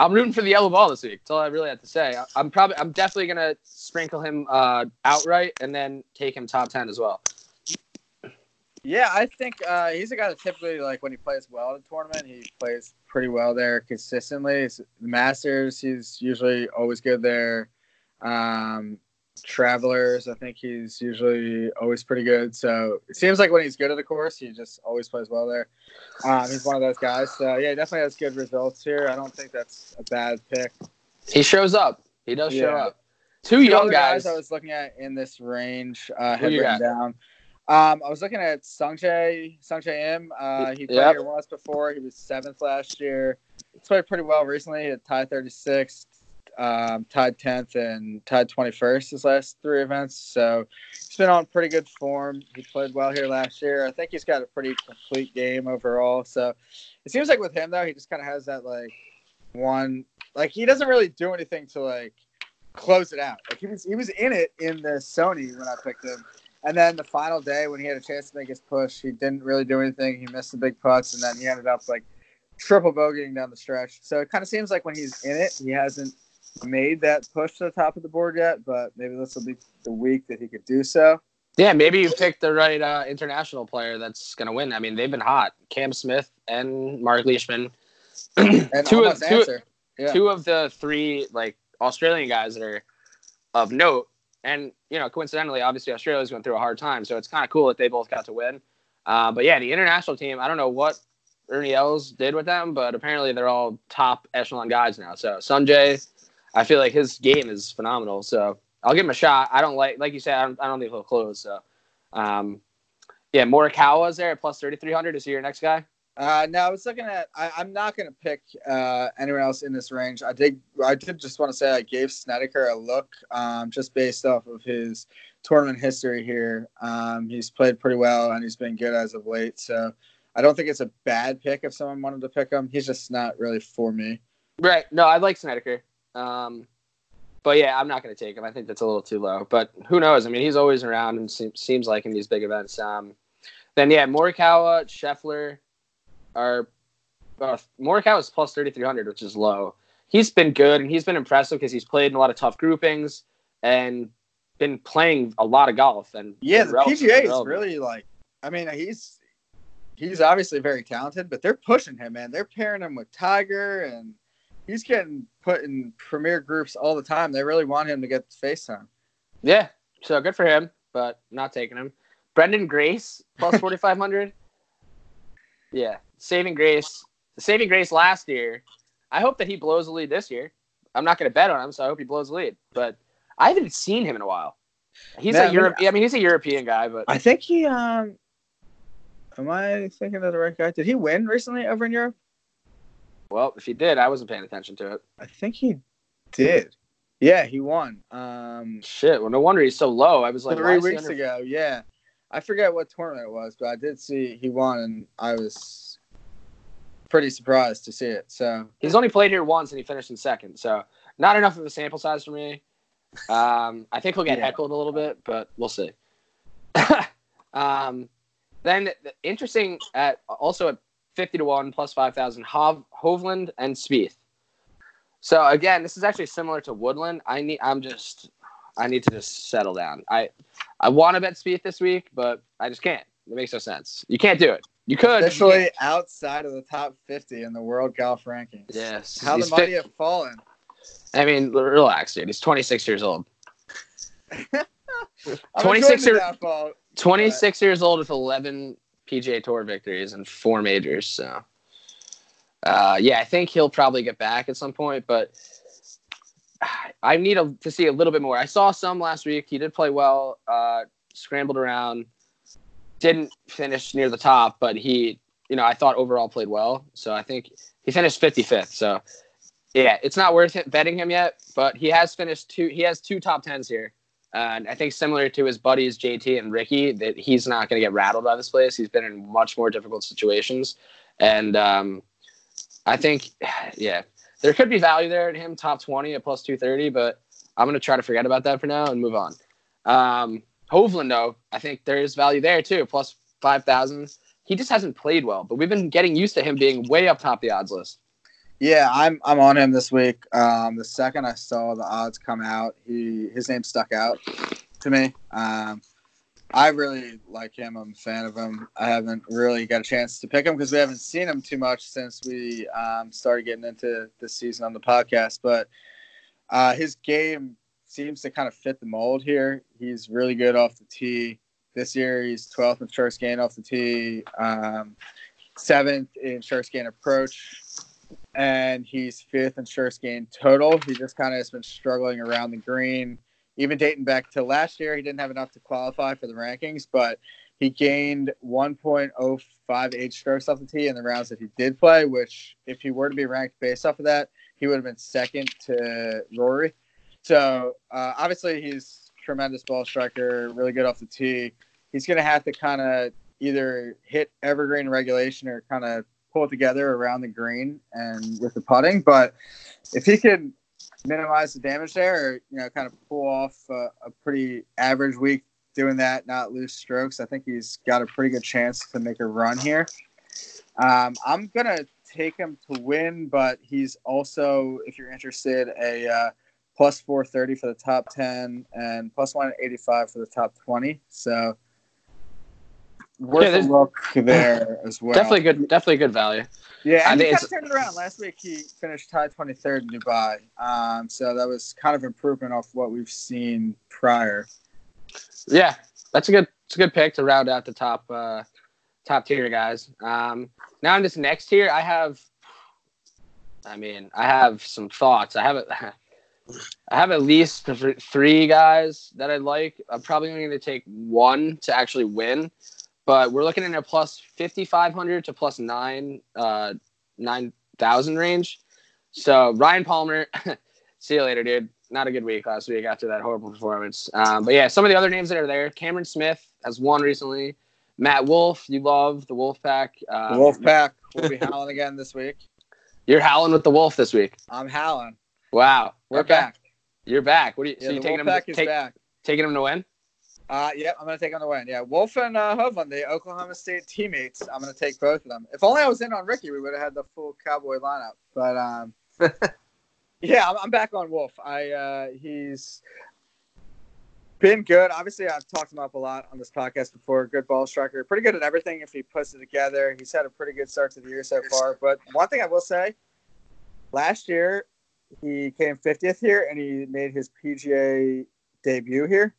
I'm rooting for the yellow ball this week. That's all I really have to say. I- I'm probably I'm definitely gonna sprinkle him uh, outright and then take him top ten as well. Yeah, I think uh, he's a guy that typically, like, when he plays well in a tournament, he plays pretty well there consistently. It's, the Masters, he's usually always good there. Um, Travelers, I think he's usually always pretty good. So it seems like when he's good at a course, he just always plays well there. Um, he's one of those guys. So yeah, definitely has good results here. I don't think that's a bad pick. He shows up. He does show up. Two Two young other guys. I was looking at in this range uh, Who had you written down. Um, I was looking at Sungjae Sungjae Im. Uh, he played Yep. here once before. He was seventh last year. He's played pretty well recently. He had tied 36th, um, tied 10th, and tied 21st his last three events. So he's been on pretty good form. He played well here last year. I think he's got a pretty complete game overall. So it seems like with him though, he just kind of has that like one like he doesn't really do anything to like close it out. Like he was he was in it in the Sony when I picked him. And then the final day when he had a chance to make his push, he didn't really do anything. He missed the big putts and then he ended up like triple bogeying down the stretch. So it kind of seems like when he's in it, he hasn't made that push to the top of the board yet, but maybe this will be the week that he could do so. Yeah, maybe you picked the right uh, international player that's going to win. I mean, they've been hot. Cam Smith and Mark Leishman. [clears throat] And Two of- two- Yeah. Two of the three like Australian guys that are of note. And, you know, coincidentally, obviously Australia's going through a hard time. So it's kind of cool that they both got to win. Uh, but yeah, the international team, I don't know what Ernie Els did with them, but apparently they're all top echelon guys now. So Sungjae, I feel like his game is phenomenal. So I'll give him a shot. I don't like, like you said, I don't, I don't think he'll close. So, um, yeah, Morikawa's there at plus 3,300. Is he your next guy? Uh, no, I was looking at. I, I'm not going to pick uh, anyone else in this range. I did. I did just want to say I gave Snedeker a look, um, just based off of his tournament history here. Um, he's played pretty well and he's been good as of late. So I don't think it's a bad pick if someone wanted to pick him. He's just not really for me. Right. No, I like Snedeker. Um, but yeah, I'm not going to take him. I think that's a little too low. But who knows? I mean, he's always around and seems, seems like in these big events. Um, then yeah, Morikawa, Scheffler are uh, Morikawa is plus 3,300, which is low. He's been good and he's been impressive because he's played in a lot of tough groupings and been playing a lot of golf. And Yeah, the PGA is really like. I mean, he's he's obviously very talented, but they're pushing him, man. They're pairing him with Tiger, and he's getting put in premier groups all the time. They really want him to get face time. Yeah, so good for him, but not taking him. Branden Grace plus [laughs] 4,500. yeah, saving grace. Saving grace last year. I hope that he blows the lead this year. I'm not going to bet on him, so I hope he blows the lead. But I haven't seen him in a while. He's Man, a Europe. I mean, he's a European guy, but I think he. um Am I thinking of the right guy? Did he win recently over in Europe? Well, if he did, I wasn't paying attention to it. I think he did. Yeah, he won. Um, Shit. Well, no wonder he's so low. I was like, three weeks under- ago. Yeah. I forget what tournament it was, but I did see he won, and I was pretty surprised to see it. So He's only played here once and he finished in second, so not enough of a sample size for me. Um, I think he'll get Yeah. heckled a little bit, but we'll see. [laughs] um, then the- interesting at also at fifty to one plus five thousand, Hov- Hovland and Spieth. So again, this is actually similar to Woodland. I need. I'm just. I need to just settle down. I I want to bet Spieth this week, but I just can't. It makes no sense. You can't do it. You could. but you outside of the top 50 in the world golf rankings. Yes. How the He's mighty have fallen. I mean, relax, dude. He's 26 years old. [laughs] I'm 26 enjoying the 26 years old with 11 PGA Tour victories and four majors. So, uh, yeah, I think he'll probably get back at some point, but [sighs] I need a, to see a little bit more. I saw some last week. He did play well, uh, scrambled around, didn't finish near the top, but he, you know, I thought overall played well. So I think he finished 55th. So, yeah, it's not worth it betting him yet, but he has finished two. He has two top tens here. And I think similar to his buddies JT and Rickie, that he's not going to get rattled by this place. He's been in much more difficult situations, and um, I think, [sighs] yeah, there could be value there in him top twenty at plus two thirty, but I'm going to try to forget about that for now and move on. Um, Hovland, though, I think there is value there too, plus five thousand. He just hasn't played well, but we've been getting used to him being way up top the odds list. Yeah, I'm I'm on him this week. Um, the second I saw the odds come out, he his name stuck out to me. Um, I really like him. I'm a fan of him. I haven't really got a chance to pick him because we haven't seen him too much since we um, started getting into this season on the podcast. But uh, his game seems to kind of fit the mold here. He's really good off the tee. This year, he's 12th in strokes gained off the tee, um, seventh in strokes gained approach, and he's fifth in strokes gained total. He just kind of has been struggling around the green. Even dating back to last year, he didn't have enough to qualify for the rankings, but he gained 1.058 strokes off the tee in the rounds that he did play, which, if he were to be ranked based off of that, he would have been second to Rory. So, uh, obviously, he's tremendous ball striker, really good off the tee. He's going to have to kind of either hit evergreen regulation or kind of pull it together around the green and with the putting. But if he can minimize the damage there, or you know, kind of pull off a, a pretty average week doing that, not lose strokes, I think he's got a pretty good chance to make a run here. Um, I'm gonna take him to win, but he's also, if you're interested, a uh, plus 430 for the top 10 and plus 185 for the top 20. So worth Yeah, a look there [laughs] as well. Definitely good. Definitely good value. Yeah, I and he kind of turned it around. Last week he finished tied 23rd in Dubai. Um, so that was kind of improvement off what we've seen prior. Yeah, that's a good. It's a good pick to round out the top uh, top tier guys. Um, now in this next tier, I have. I mean, I have some thoughts. I have a, [laughs] I have at least three guys that I like. I'm probably only going to take one to actually win, but we're looking at a plus 5,500 to plus nine uh, nine thousand range. So Ryan Palmer, [laughs] see you later, dude. Not a good week last week after that horrible performance. Um, but yeah, some of the other names that are there: Cameron Smith has won recently. Matt Wolff, you love the Wolf Pack. Uh, The Wolf Pack [laughs] will be howling again this week. You're howling with the Wolf this week. I'm howling. Wow, We're back. You're back. What are you? Yeah, so you taking Wolf him? Pack is take, taking him to win? Uh, yep, I'm going to take on the win. Yeah, Wolff and uh, Hovland, the Oklahoma State teammates. I'm going to take both of them. If only I was in on Rickie, we would have had the full Cowboy lineup. But um, [laughs] yeah, I'm, I'm back on Wolff. I uh, he's been good. Obviously, I've talked him up a lot on this podcast before. Good ball striker, pretty good at everything if he puts it together. He's had a pretty good start to the year so far. But one thing I will say, last year he came 50th here and he made his PGA debut here.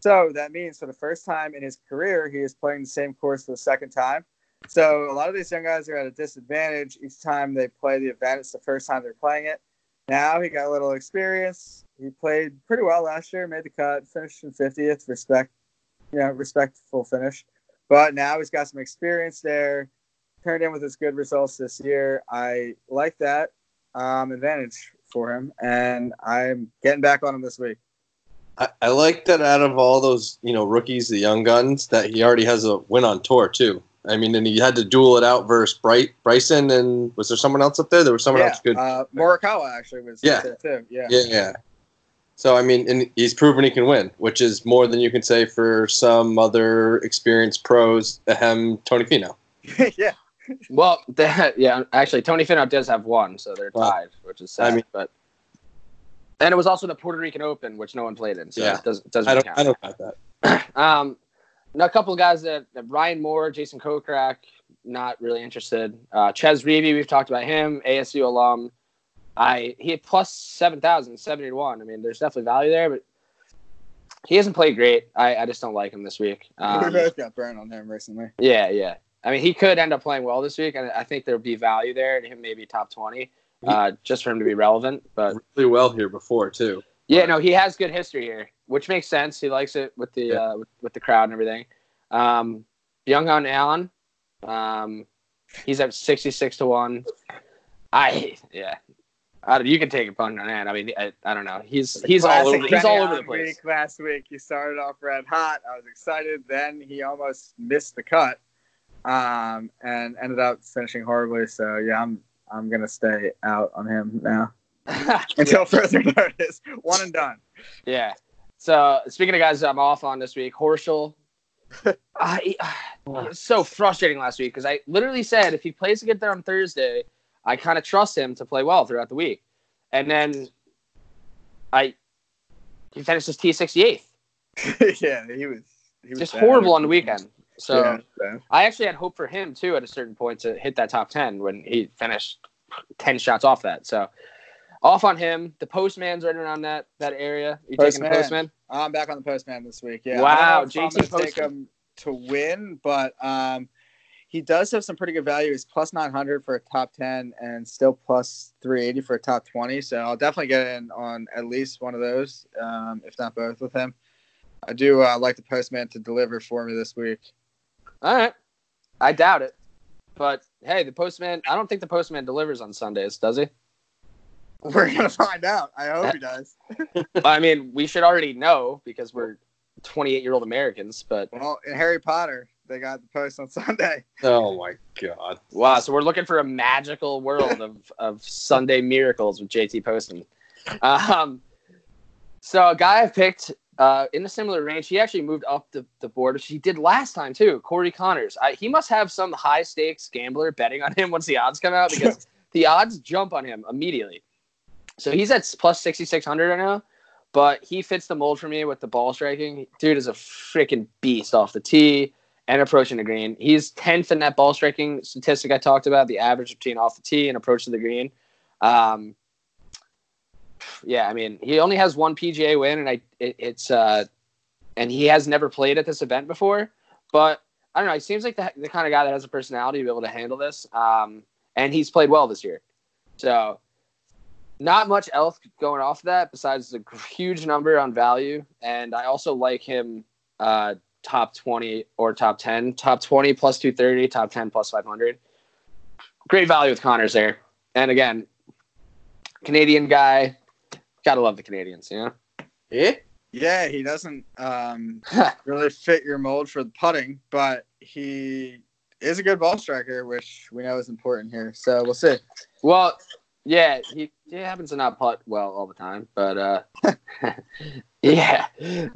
So that means for the first time in his career, he is playing the same course for the second time. So a lot of these young guys are at a disadvantage each time they play the event. It's the first time they're playing it. Now he got a little experience. He played pretty well last year, made the cut, finished in 50th. Respect, you know, respectful finish. But now he's got some experience there. Turned in with his good results this year. I like that um, advantage for him, and I'm getting back on him this week. I, I like that out of all those you know rookies, the young guns, that he already has a win on tour too. I mean, and he had to duel it out versus Bright Bryson, and was there someone else up there? There was someone yeah, else good. Uh, Morikawa actually was Yeah. too. Yeah. yeah, yeah. So I mean, and he's proven he can win, which is more than you can say for some other experienced pros. Ahem, Tony Finau. [laughs] yeah. Well, that, [laughs] yeah, actually, Tony Finau does have one, so they're Wow. tied, which is sad. I mean- but and it was also the Puerto Rican Open, which no one played in, so Yeah. it doesn't doesn't I don't, count. I don't got that. [clears throat] Um, now a couple of guys that, that Ryan Moore, Jason Kokrak, not really interested. Uh, Chez Reavie, we've talked about him, ASU alum. I he had plus 7,000, 70 to 1. I mean, there's definitely value there, but he hasn't played great. I, I just don't like him this week. we Um, both got burned on him recently. yeah, yeah. I mean, he could end up playing well this week, and I think there'll be value there to him, maybe top 20, uh, just for him to be relevant. But Really well here before too. yeah, no, he has good history here, which makes sense. He likes it with the Yeah. uh, with, with the crowd and everything. Um, Young on Allen, um, he's at sixty six to one. I yeah, I don't, you can take a punt on that. I mean, I, I don't know. He's he's all over. He's all over the on place. Week last week, he started off red hot. I was excited. Then he almost missed the cut, um, and ended up finishing horribly. So yeah, I'm I'm gonna stay out on him now [laughs] until further notice. One and done. Yeah. So speaking of guys, I'm off on this week. Horschel. [laughs] I, uh, it was so frustrating last week because I literally said if he plays to get there on Thursday, I kind of trust him to play well throughout the week, and then I he finishes T sixty eighth, [laughs] yeah, he was. He was just bad. horrible on the weekend. So Yeah. I actually had hope for him too at a certain point to hit that top ten when he finished ten shots off that. So off on him. The postman's right around that that area. You taking the Postman. postman? I'm back on the postman this week. Yeah. Wow, I don't know if JT I'm gonna take Postman. him to win, but um, he does have some pretty good value. He's plus 900 for a top 10 and still plus 380 for a top 20. So I'll definitely get in on at least one of those, um, if not both with him. I do uh, like the postman to deliver for me this week. All right. I doubt it. But hey, the postman, I don't think the postman delivers on Sundays, does he? [laughs] We're gonna find out. I hope he does. [laughs] I mean, we should already know because we're 28 year old Americans, but Well, in Harry Potter, they got the post on [laughs] Sunday. Oh my god. wow. So we're looking for a magical world of, of Sunday miracles with JT Postman. Um, so a guy I've picked uh, in a similar range, he actually moved up the, the board, which he did last time too. Corey Conners. I, he must have some high stakes gambler betting on him [laughs] once the odds come out because [laughs] the odds jump on him immediately. So he's at plus 6,600 right now, but he fits the mold for me with the ball striking. Dude is a freaking beast off the tee and approaching the green. He's 10th in that ball striking statistic I talked about, the average between off the tee and approach to the green. Um, yeah, I mean, he only has one PGA win, and I it, it's uh, and he has never played at this event before. But I don't know. He seems like the, the kind of guy that has a personality to be able to handle this. Um, and he's played well this year, so not much else going off of that besides the huge number on value. And I also like him uh, top twenty or top ten, top twenty plus two thirty, top ten plus five hundred. Great value with Conners there, and again, Canadian guy. Gotta love the Canadians, you know. Eh? Yeah, he doesn't um, [laughs] really fit your mold for the putting, but he is a good ball striker, which we know is important here. So we'll see. Well, yeah, he, he happens to not putt well all the time, but uh, [laughs] yeah,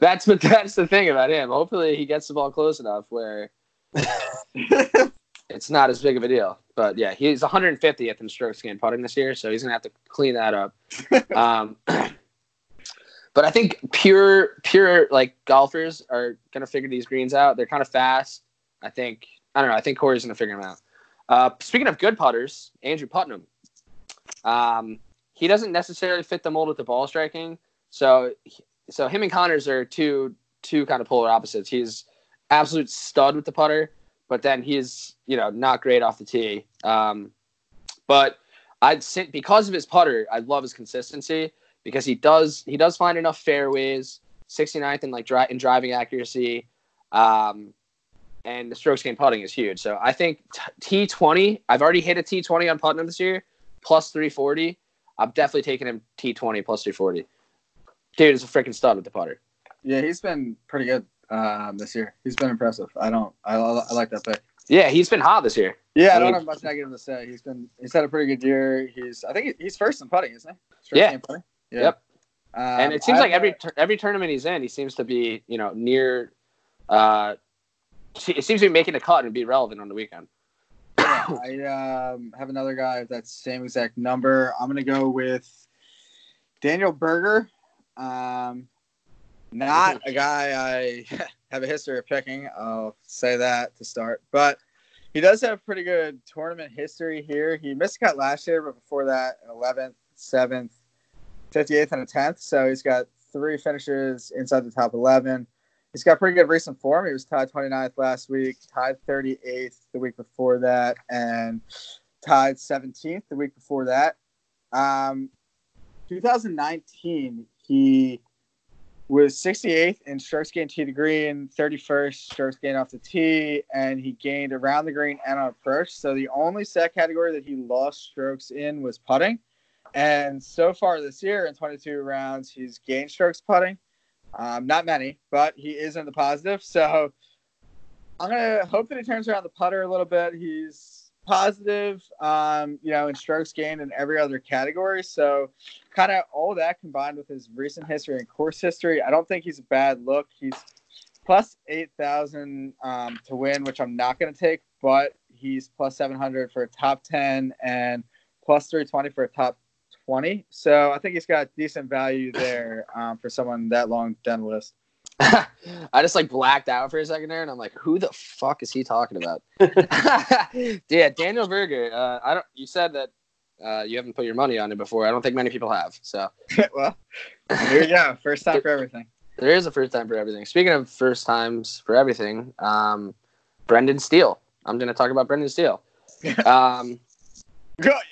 that's what that's the thing about him. Hopefully, he gets the ball close enough where [laughs] it's not as big of a deal. But yeah, he's 150th in strokes gained putting this year, so he's gonna have to clean that up. [laughs] um, [clears throat] but I think pure pure like golfers are gonna figure these greens out. They're kind of fast. I think I don't know. I think Corey's gonna figure them out. Uh, speaking of good putters, Andrew Putnam. Um, he doesn't necessarily fit the mold with the ball striking. So, so him and Conners are two two kind of polar opposites. He's absolute stud with the putter, but then he's you know not great off the tee. Um, but I'd say because of his putter, I love his consistency because he does he does find enough fairways. 69th in like dri- in driving accuracy, um, and the strokes gained putting is huge. So I think T twenty. I've already hit a T twenty on Putnam this year, plus three forty. I'm definitely taking him T twenty plus three forty. Dude is a freaking stud with the putter. Yeah, he's been pretty good um, this year. He's been impressive. I don't. I, I like that pick. Yeah, he's been hot this year. Yeah, I don't have much negative to say. He's been. He's had a pretty good year. He's. I think he's first in putting, isn't he? First Yeah. putting? Yeah. Yep. Um, and it seems I- like every every tournament he's in, he seems to be you know near. Uh, it seems to be making a cut and be relevant on the weekend. yeah, I um, have another guy with that same exact number. I'm gonna go with Daniel Berger. Um, not [laughs] a guy I [laughs] have a history of picking. I'll say that to start, but he does have pretty good tournament history here. He missed a cut last year, but before that, 11th, 7th, 58th, and a 10th. So he's got three finishes inside the top 11. He's got pretty good recent form. He was tied 29th last week, tied 38th the week before that, and tied 17th the week before that. Um, 2019, he was 68th in strokes gained tee to green, 31st strokes gained off the tee, and he gained around the green and on approach. So the only set category that he lost strokes in was putting. And so far this year, in 22 rounds, he's gained strokes putting. Um, not many, but he is in the positive. So I'm gonna hope that he turns around the putter a little bit. He's positive, um, you know, in strokes gained in every other category. So kind of all that combined with his recent history and course history, I don't think he's a bad look. He's plus eight thousand um, to win, which I'm not gonna take, but he's plus seven hundred for a top ten and plus three twenty for a top 20. So I think he's got decent value there um, for someone that long down the list. [laughs] I just like blacked out for a second there, and I'm like, "Who the fuck is he talking about?" [laughs] [laughs] yeah, Daniel Berger. Uh, I don't. You said that uh, you haven't put your money on it before. I don't think many people have. So well, here you go. First time for everything. there is a first time for everything. Speaking of first times for everything, um, Brendan Steele. I'm going to talk about Brendan Steele. Um,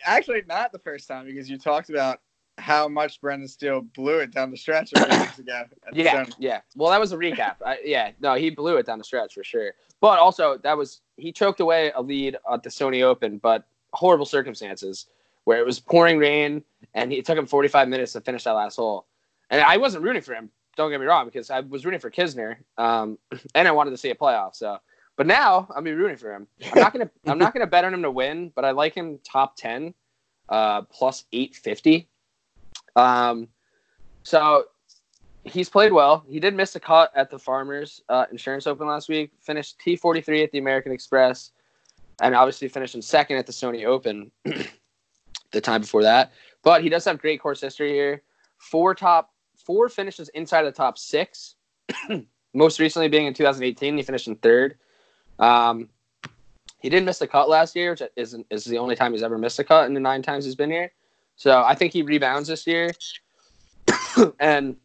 Actually, not the first time because you talked about how much Brendan Steele blew it down the stretch a few [coughs] weeks ago. Yeah, yeah. Well, that was a recap. I, yeah, no, he blew it down the stretch for sure. But also, that was he choked away a lead at the Sony Open, but horrible circumstances where it was pouring rain, and it took him 45 minutes to finish that last hole. And I wasn't rooting for him. Don't get me wrong, because I was rooting for Kisner, um, [coughs] and I wanted to see a playoff. So, but now I'm be rooting for him. I'm not gonna I'm not [laughs] gonna bet on him to win, but I like him top 10, uh, plus 850. Um, so he's played well. He did miss a cut at the Farmers uh, Insurance Open last week. Finished T43 at the American Express, and obviously finished in second at the Sony Open [clears throat] the time before that. But he does have great course history here. Four top, four finishes inside the top six. [clears throat] Most recently being in 2018, he finished in third. Um, he didn't miss the cut last year, which is is the only time he's ever missed a cut in the nine times he's been here. So I think he rebounds this year. [coughs] and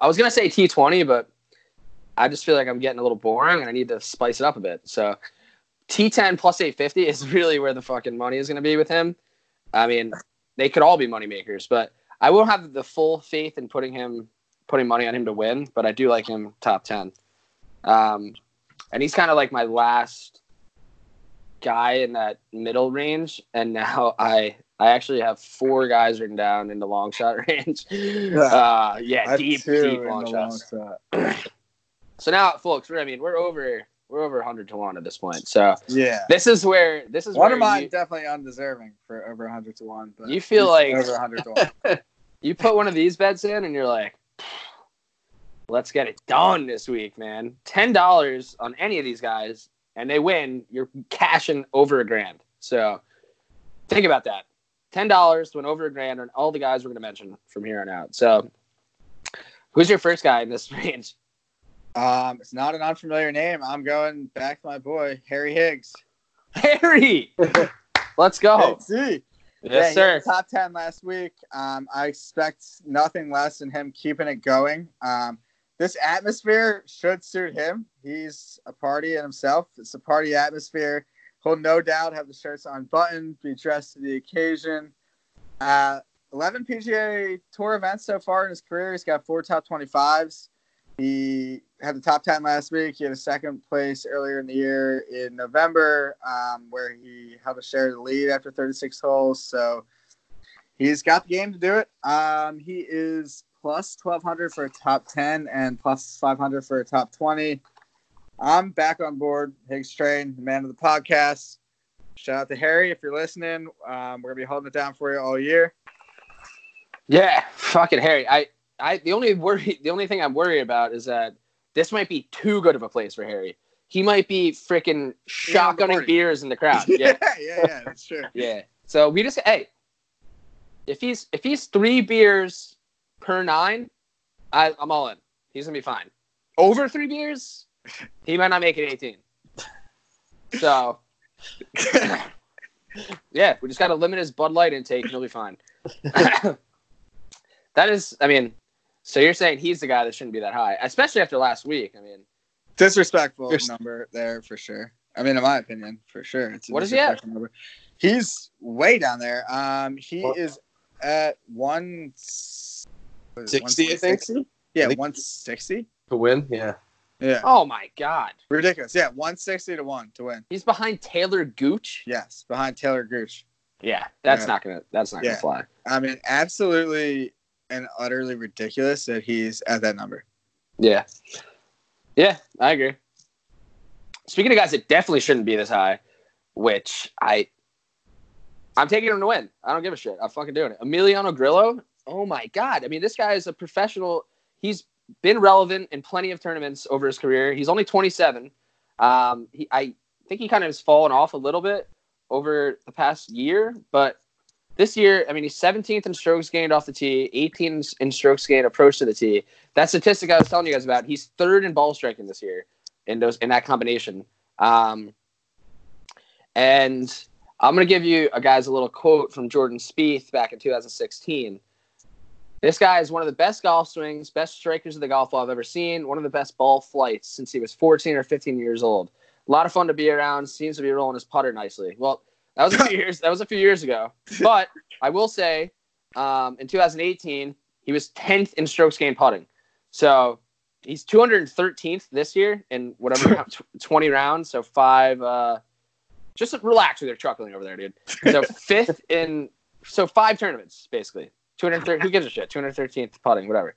I was gonna say T twenty, but I just feel like I'm getting a little boring and I need to spice it up a bit. So T ten plus eight fifty is [laughs] really where the fucking money is gonna be with him. I mean, they could all be money makers, but I will have the full faith in putting him putting money on him to win, but I do like him top ten. Um, and he's kind of like my last guy in that middle range, and now [laughs] I I actually have four guys written down in the long shot [laughs] range. Uh, yeah, deep, deep long shots. shot. [clears throat] So now, folks, we're I mean we're over we're over 100 to one at this point. So Yeah. this is where this is One where of mine definitely undeserving for over 100 to 1. But You feel like- over 100 to 1. [laughs] you put one of these bets in, and you're like, let's get it done this week, man. Ten dollars on any of these guys, and they win, you're cashing over a grand. So think about that. Ten dollars to win over a grand on all the guys we're gonna mention from here on out. So who's your first guy in this [laughs] range? Um, it's not an unfamiliar name. I'm going back to my boy, Harry Higgs. Harry. [laughs] Let's go. Higgsy. Yes, Yeah, sir. Top ten last week. Um, I expect nothing less than him keeping it going. Um, this atmosphere should suit him. He's a party in himself. It's a party atmosphere. He'll no doubt have the shirts unbuttoned, be dressed to the occasion. Uh, 11 PGA Tour events so far in his career. He's got four top 25s. He had the top 10 last week. He had a second place earlier in the year in November, um, where he held a share of the lead after 36 holes. So he's got the game to do it. Um, he is plus 1200 for a top 10 and plus 500 for a top 20. I'm back on board. Higgs Train, the man of the podcast. Shout out to Harry if you're listening. Um, we're gonna be holding it down for you all year. Yeah, fucking Harry. I, I, the only worry, the only thing I'm worried about is that this might be too good of a place for Harry. He might be freaking shotgunning beers in the crowd. [laughs] yeah, Yeah, yeah, yeah, that's true. yeah. So we just, hey, if he's if he's three beers per nine, I, I'm all in. He's gonna be fine. Over three beers, he might not make it 18. So, [laughs] yeah, we just got to limit his Bud Light intake, and he'll be fine. [laughs] that is, I mean, so you're saying he's the guy that shouldn't be that high, especially after last week. I mean, Disrespectful Yes. number there for sure. I mean, in my opinion, for sure. It's a What is he at? Number. He's way down there. Um, he What? is at one what is it, 60, I think. Yeah, I think- one sixty. To win, yeah. Yeah, oh my God, ridiculous. Yeah, one sixty to one to win. he's behind Taylor Gooch. Yes, behind Taylor Gooch. Yeah, that's Yeah. not gonna that's not Yeah. gonna fly. I mean, absolutely and utterly ridiculous that he's at that number. Yeah, yeah, I agree. Speaking of guys that definitely shouldn't be this high, which I, I'm taking him to win. I don't give a shit. I'm fucking doing it. Emiliano Grillo. Oh my god! I mean, this guy is a professional. He's been relevant in plenty of tournaments over his career. He's only 27. Um, he, I think he kind of has fallen off a little bit over the past year, but this year, I mean, he's 17th in strokes gained off the tee, 18th in strokes gained approach to the tee. That statistic I was telling you guys about, he's third in ball striking this year in those in that combination. Um, and I'm gonna give you guys a little quote from Jordan Spieth back in 2016. This guy is one of the best golf swings, best strikers of the golf ball I've ever seen. One of the best ball flights since he was 14 or 15 years old. A lot of fun to be around. Seems to be rolling his putter nicely. Well, that was a few [laughs] years. That was a few years ago. But I will say, um, in 2018, he was 10th in strokes gained putting. So he's 213th this year in whatever [laughs] 20 rounds. So five. Uh, just relax with your chuckling over there, dude. So [laughs] fifth in so five tournaments basically. 230. Who gives a shit? 213th putting, whatever.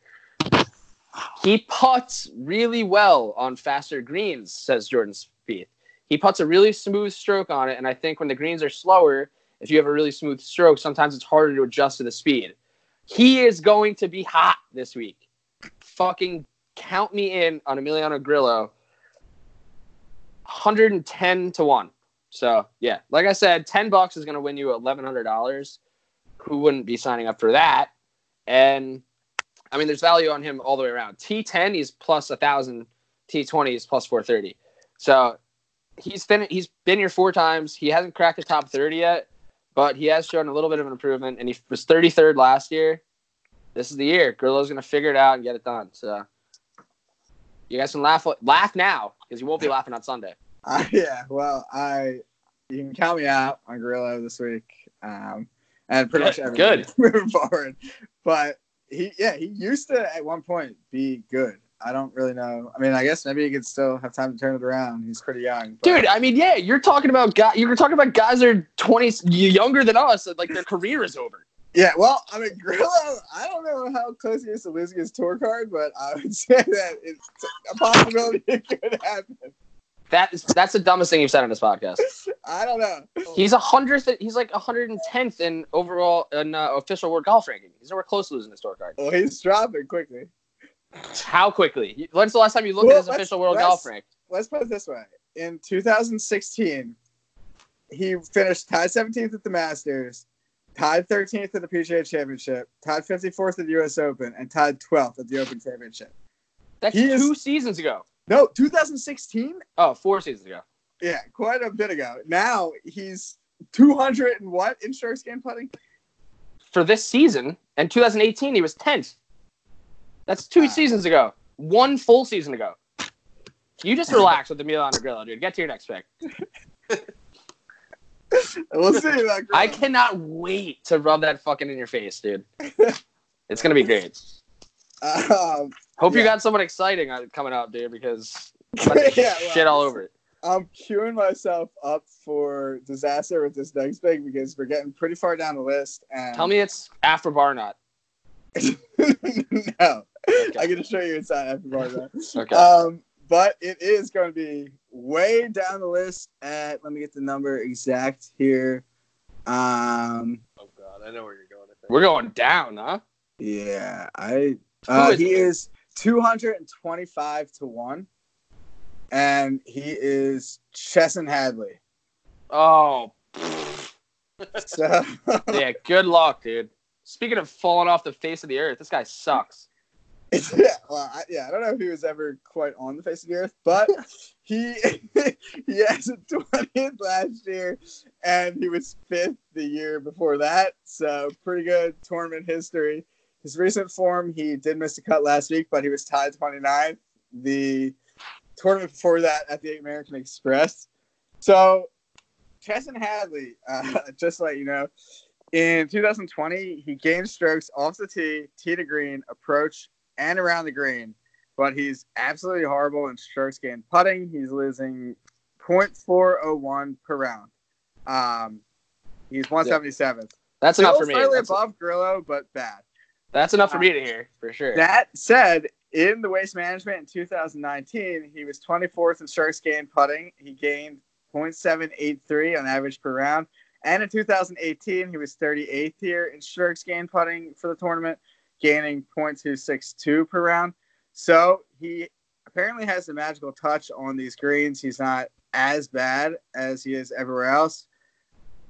He puts really well on faster greens, says Jordan Spieth. He puts a really smooth stroke on it, and I think when the greens are slower, if you have a really smooth stroke, sometimes it's harder to adjust to the speed. He is going to be hot this week. Fucking count me in on Emiliano Grillo. 110 to 1. So, yeah, like I said, 10 bucks is going to win you $1,100. Who wouldn't be signing up for that? And I mean, there's value on him all the way around. T10, he's plus 1,000. T20 is plus 430. So, he's been he's been here four times. He hasn't cracked the top 30 yet, but he has shown a little bit of an improvement and he was 33rd last year. This is the year. Grillo's going to figure it out and get it done. So, you guys can laugh laugh now because you won't be laughing on Sunday. [laughs] Uh, yeah, well, I you can count me out on Grillo this week, um, and pretty much Good, every good. moving forward. But he, yeah, he used to at one point be good. I don't really know. I mean, I guess maybe he could still have time to turn it around. He's pretty young, but- Dude, I mean, yeah, you're talking about guys. You're talking about guys that are 20 younger than us. Like their career is over. Yeah, well, I mean, Grillo. I don't know how close he is to losing his tour card, but I would [laughs] say that it's a possibility it could happen. That is that's the dumbest thing you've said on this podcast. [laughs] I don't know. He's a hundredth. He's like 110th in overall in uh, official world golf ranking. He's nowhere close to losing his tour card. Well, he's dropping quickly. How quickly? When's the last time you looked Well, at his official world golf rank? let's put it this way. In 2016, he finished tied 17th at the Masters, tied 13th at the PGA Championship, tied 54th at the U.S. Open, and tied 12th at the Open Championship. That's he is- two seasons ago. No, 2016? Oh, four seasons ago. Yeah, quite a bit ago. Now he's 200 and what in strokes gained putting? For this season, and 2018, he was 10th. That's two Wow. seasons ago. One full season ago. You just relax with Emiliano Grillo, dude. Get to your next pick. [laughs] We'll see. About I cannot wait to rub that fucking in your face, dude. [laughs] It's gonna be great. Um, Hope you got someone exciting uh, coming up, dude, because I'm about to well, shit all over it. I'm queuing myself up for disaster with this next pick because we're getting pretty far down the list. And Tell me it's after Barnott. [laughs] no, I'm gonna show you inside after bar though. [laughs] Okay. Um, but it is going to be way down the list. At let me get the number exact here. Um, Oh God, I know where you're going. We're going down, huh? yeah, I uh, is he it? is 225 to one, and he is Chesson Hadley. Oh, [laughs] So [laughs] yeah. Good luck, dude. Speaking of falling off the face of the earth, this guy sucks. yeah, well, I, yeah, I don't know if he was ever quite on the face of the earth, but [laughs] he he has a twentieth last year, and he was fifth the year before that. So pretty good tournament history. His recent form, he did miss a cut last week, but he was tied 29th. The tournament before that at the American Express. So Chesson Hadley, uh, [laughs] just to let you know, in 2020, he gained strokes off the tee, tee to green, approach, and around the green. But he's absolutely horrible in strokes gained putting. He's losing 0.401 per round. Um, he's 177th. That's enough for me. Slightly That's, above Grillo, but bad. That's enough for me to hear for sure. That said, in the waste management in 2019, he was 24th in strokes gained putting. He gained 0.783 on average per round. And in 2018, he was 38th here in strokes gained putting for the tournament, gaining 0.262 per round. So he apparently has the magical touch on these greens. He's not as bad as he is everywhere else.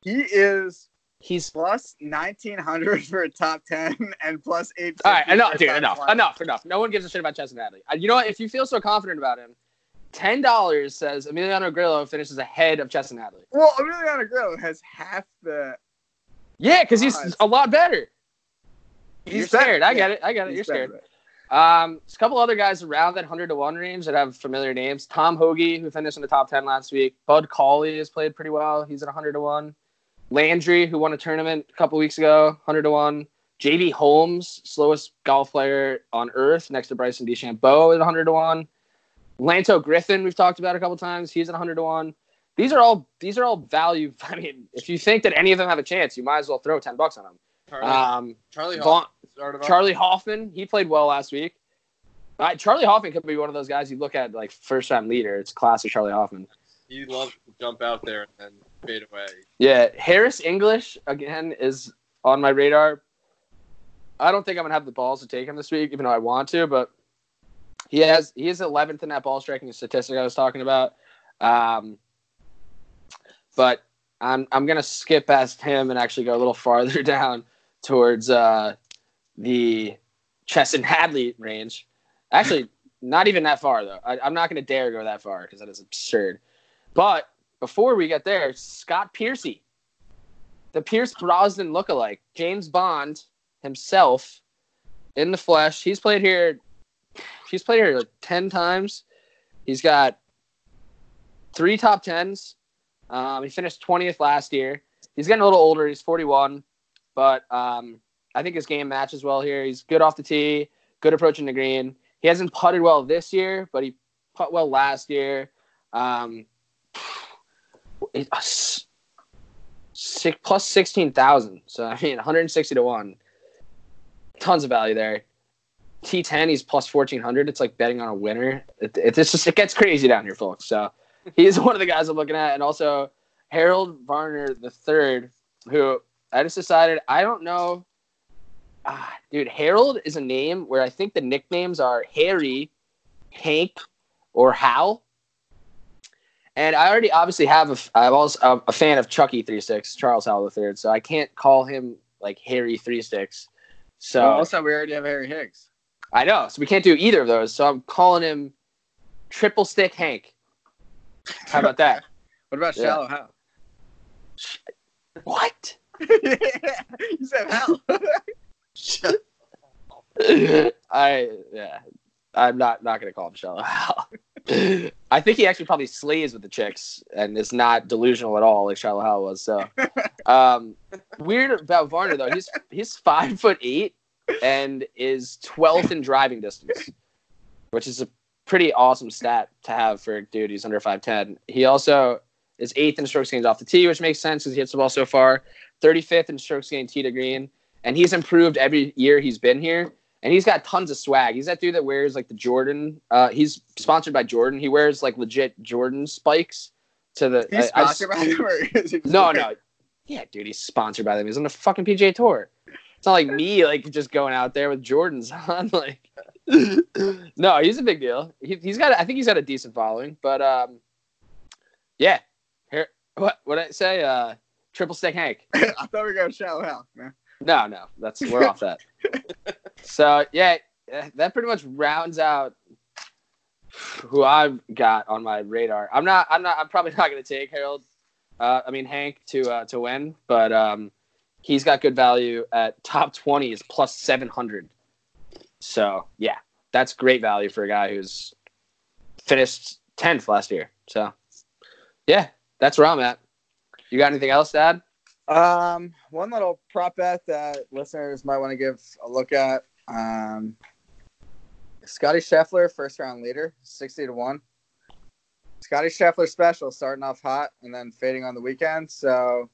He is He's plus 1900 for a top 10 and plus 8. all right. Enough, dude. Enough. Enough. Enough. No one gives a shit about Hadley. Uh, You know what? If you feel so confident about him, ten dollars says Emiliano Grillo finishes ahead of Chesson Hadley. Well, Emiliano Grillo has half the. Yeah, because he's a lot better. You're He's better, scared. I get it. I get it. He's You're scared. better. Um, there's a couple other guys around that 100 to 1 range that have familiar names. Tom Hoge, who finished in the top 10 last week. Bud Cauley has played pretty well. He's at 100 to 1. Landry, who won a tournament a couple weeks ago, 100 to 1. JB Holmes, slowest golf player on earth, next to Bryson DeChambeau at 100 to 1. Lanto Griffin, we've talked about a couple times. He's at 100 to 1. These are all these are all value. [laughs] I mean, if you think that any of them have a chance, you might as well throw 10 bucks on them. Charlie, Um, Charlie Vaughn- Hoffman. Charley Hoffman, he played well last week. Uh, Charley Hoffman could be one of those guys you look at like first time leader. It's classic Charley Hoffman. He loves to jump out there and fade away. Yeah, Harris English again is on my radar. I don't think I'm gonna have the balls to take him this week, even though I want to. But he has he is 11th in that ball striking statistic I was talking about. Um, but I'm I'm gonna skip past him and actually go a little [laughs] farther down towards uh, the Chesson Hadley range. Actually, not even that far though. I, I'm not gonna dare go that far because that is absurd. But before we get there, Scott Piercy, the Pierce Brosnan lookalike, James Bond himself in the flesh. He's played here. He's played here like ten times. He's got three top tens. Um, he finished twentieth last year. He's getting a little older. He's forty-one, but um, I think his game matches well here. He's good off the tee, good approaching the green. He hasn't putted well this year, but he put well last year. Um, it, uh, six, plus 16,000. So, I mean, 160 to 1. Tons of value there. T10, he's plus 1,400. It's like betting on a winner. It, it, it's just, it gets crazy down here, folks. So, he's [laughs] one of the guys I'm looking at. And also, Harold Varner the third, who I just decided I don't know. Ah, dude, Harold is a name where I think the nicknames are Harry, Hank, or Hal. And I already obviously have a, I'm also a, a fan of Chucky Three Sticks, Charles Howell III, so I can't call him like Harry Three Sticks. So Well, also, we already have Harry Higgs. I know, so we can't do either of those. So I'm calling him Triple Stick Hank. How about that? [laughs] What about Yeah. Shallow Hal? what? [laughs] you said Hal. [laughs] I yeah, I'm not not gonna call him shallow. Hal. I think he actually probably slays with the chicks and is not delusional at all like Shallow Hal was. So [laughs] um, weird about Varner though. He's he's five foot eight and is twelfth in driving distance, which is a pretty awesome stat to have for a dude who's under five ten. He also is eighth in strokes gained off the tee, which makes sense because he hits the ball so far. Thirty fifth in strokes gained tee to green, and he's improved every year he's been here. And he's got tons of swag. He's that dude that wears like the Jordan. Uh, he's sponsored by Jordan. He wears like legit Jordan spikes to the. He's I- I sponsored by them, or is he [laughs] just no, no. Yeah, dude, he's sponsored by them. He's on the fucking PGA Tour. It's not like me, like just going out there with Jordans on. [laughs] Like, [laughs] no, he's a big deal. He, he's got, I think he's got a decent following. But um, yeah. Here, what what I say? Uh, triple stick Hank. I thought we were gonna shallow Hal, man. No, no, that's we're off that. [laughs] So yeah, that pretty much rounds out who I've got on my radar. I'm not, I'm not, I'm probably [laughs] not going to take Harold. Uh, I mean Hank to uh, to win, but um, he's got good value at top twenty is plus seven hundred. So yeah, that's great value for a guy who's finished tenth last year. So yeah, that's where I'm at. You got anything else, Dad? Um, one little prop bet that listeners might want to give a look at. Um, Scotty Scheffler, first round leader, sixty to one. Scotty Scheffler special, starting off hot and then fading on the weekend. So,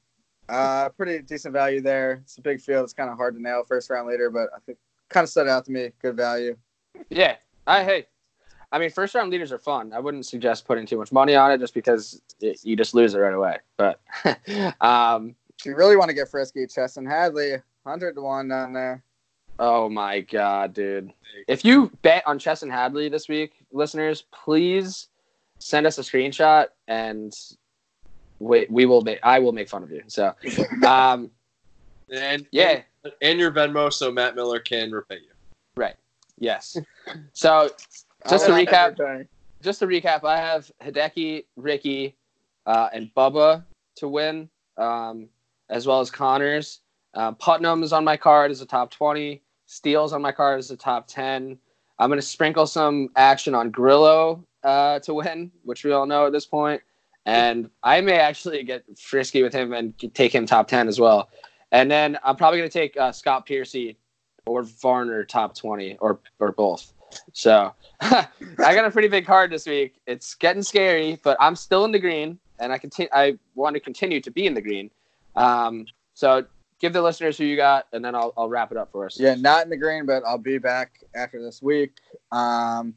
uh, pretty decent value there. It's a big field. It's kind of hard to nail first round leader, but I think kind of stood out to me. Good value. Yeah. I hey. I mean, first round leaders are fun. I wouldn't suggest putting too much money on it just because it, you just lose it right away. But [laughs] um, If you really want to get frisky, Chesson Hadley, hundred to one down there. oh my god, dude! If you bet on Chesson Hadley this week, listeners, please send us a screenshot and we, we will make. I will make fun of you. So, [laughs] um, And yeah. and, and your Venmo, so Matt Miller can repay you. Right. Yes. So just to recap, just to recap, I have Hideki, Rickie, uh, and Bubba to win, um, as well as Conners. Uh, Putnam is on my card as a top 20. Steele's on my card as a top 10. I'm going to sprinkle some action on Grillo uh, to win, which we all know at this point. And I may actually get frisky with him and take him top 10 as well. And then I'm probably going to take uh, Scott Piercy or Varner top 20 or, or both. So [laughs] I got a pretty big card this week. It's getting scary, but I'm still in the green, and I continue. I want to continue to be in the green. Um, so give the listeners who you got, and then I'll, I'll wrap it up for us. Yeah, not in the green, but I'll be back after this week. Um,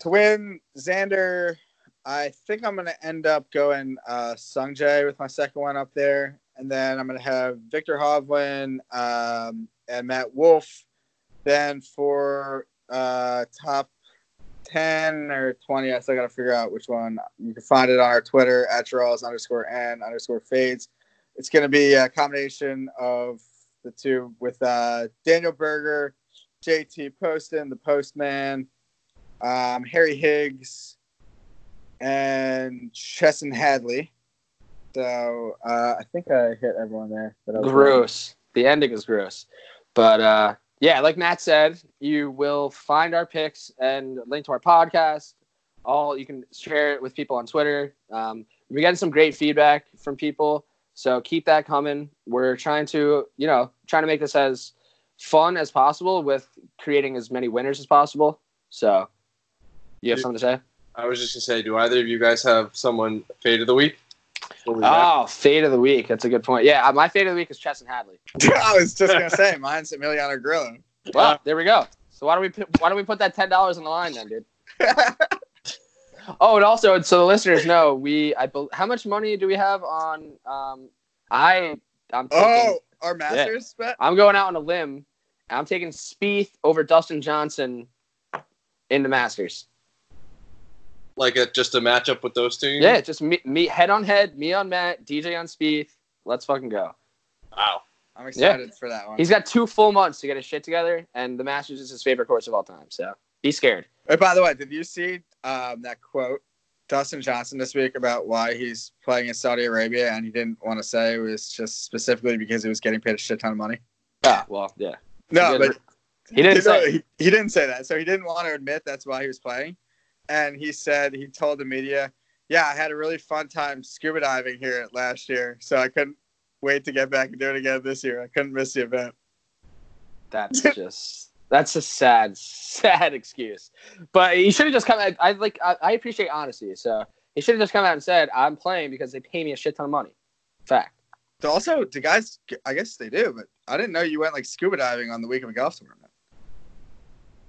to win Xander, I think I'm going to end up going uh, Sungjae with my second one up there. And then I'm going to have Viktor Hovland um, and Matt Wolff. Then for uh, top 10 or 20, I still got to figure out which one. You can find it on our Twitter at Charles underscore N underscore fades. It's going to be a combination of the two with uh, Daniel Berger, JT Poston, the Postman, um, Harry Higgs, and Chesson Hadley. So uh, I think I hit everyone there. gross. The ending is gross. But uh, yeah, like Matt said, you will find our picks and link to our podcast. All you can share it with people on Twitter. Um, we're getting some great feedback from people, so keep that coming. We're trying to, you know, trying to make this as fun as possible with creating as many winners as possible. So, you have something to say? I was just gonna say, do either of you guys have someone fade of the week? What we got? Oh, fade of the week. That's a good point. Yeah, uh, my fade of the week is Chesson Hadley. [laughs] I was just gonna say mine's Emiliano Grillo. Well, there we go. So why don't we put, why don't we put that ten dollars on the line then, dude? [laughs] Oh, and also, so the listeners know we. I bel how much money do we have on? Um, I I'm taking, oh, our Masters bet. I'm going out on a limb. and I'm taking Spieth over Dustin Johnson in the Masters. Like a, just a matchup with those two? Yeah, just me, me head on head, me on Matt, DJ on Spieth. Let's fucking go. Wow. I'm excited for that one. He's got two full months to get his shit together, and the Masters is his favorite course of all time. So be scared. Hey, by the way, did you see um, that quote Dustin Johnson this week about why he's playing in Saudi Arabia and he didn't want to say it was just specifically because he was getting paid a shit ton of money? Ah, well, yeah. No, He but he didn't say. he, he didn't say that. So he didn't want to admit that's why he was playing. And he said he told the media, "Yeah, I had a really fun time scuba diving here last year, so I couldn't wait to get back and do it again this year. I couldn't miss the event." That's [laughs] just that's a sad, sad excuse. But he should have just come out. I like. I, I appreciate honesty. So he should have just come out and said, "I'm playing because they pay me a shit ton of money." Fact. Also, do guys? I guess they do, but I didn't know you went like scuba diving on the week of a golf tournament.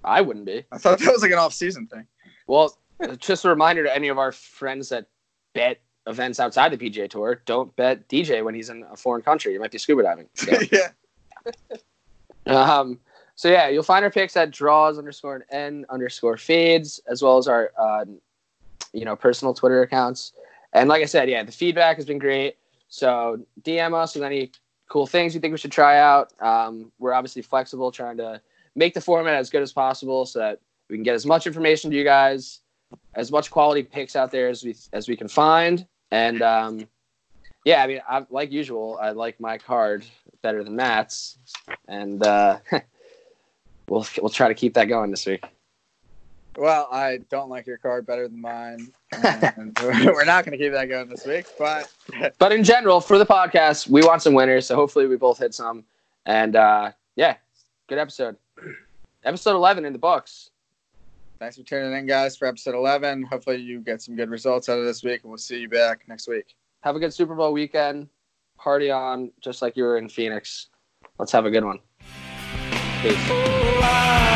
I wouldn't be. I thought that was like an off-season thing. Well, just a reminder to any of our friends that bet events outside the PGA Tour: don't bet DJ when he's in a foreign country. You might be scuba diving. So, [laughs] yeah. um, so yeah, you'll find our picks at draws underscore n underscore fades, as well as our uh, you know personal Twitter accounts. And like I said, yeah, the feedback has been great. So DM us with any cool things you think we should try out. Um, we're obviously flexible, trying to make the format as good as possible so that we can get as much information to you guys, as much quality picks out there as we as we can find. And um, yeah, I mean, I, like usual, I like my card better than Matt's, and uh, [laughs] we'll we'll try to keep that going this week. Well, I don't like your card better than mine. And [laughs] [laughs] we're not going to keep that going this week, but [laughs] But in general, for the podcast, we want some winners. So hopefully, we both hit some. And uh, yeah, good episode. Episode eleven in the books. thanks for tuning in, guys, for episode 11. Hopefully, you get some good results out of this week, and we'll see you back next week. Have a good Super Bowl weekend. Party on, just like you were in Phoenix. Let's have a good one. Peace. Oh, I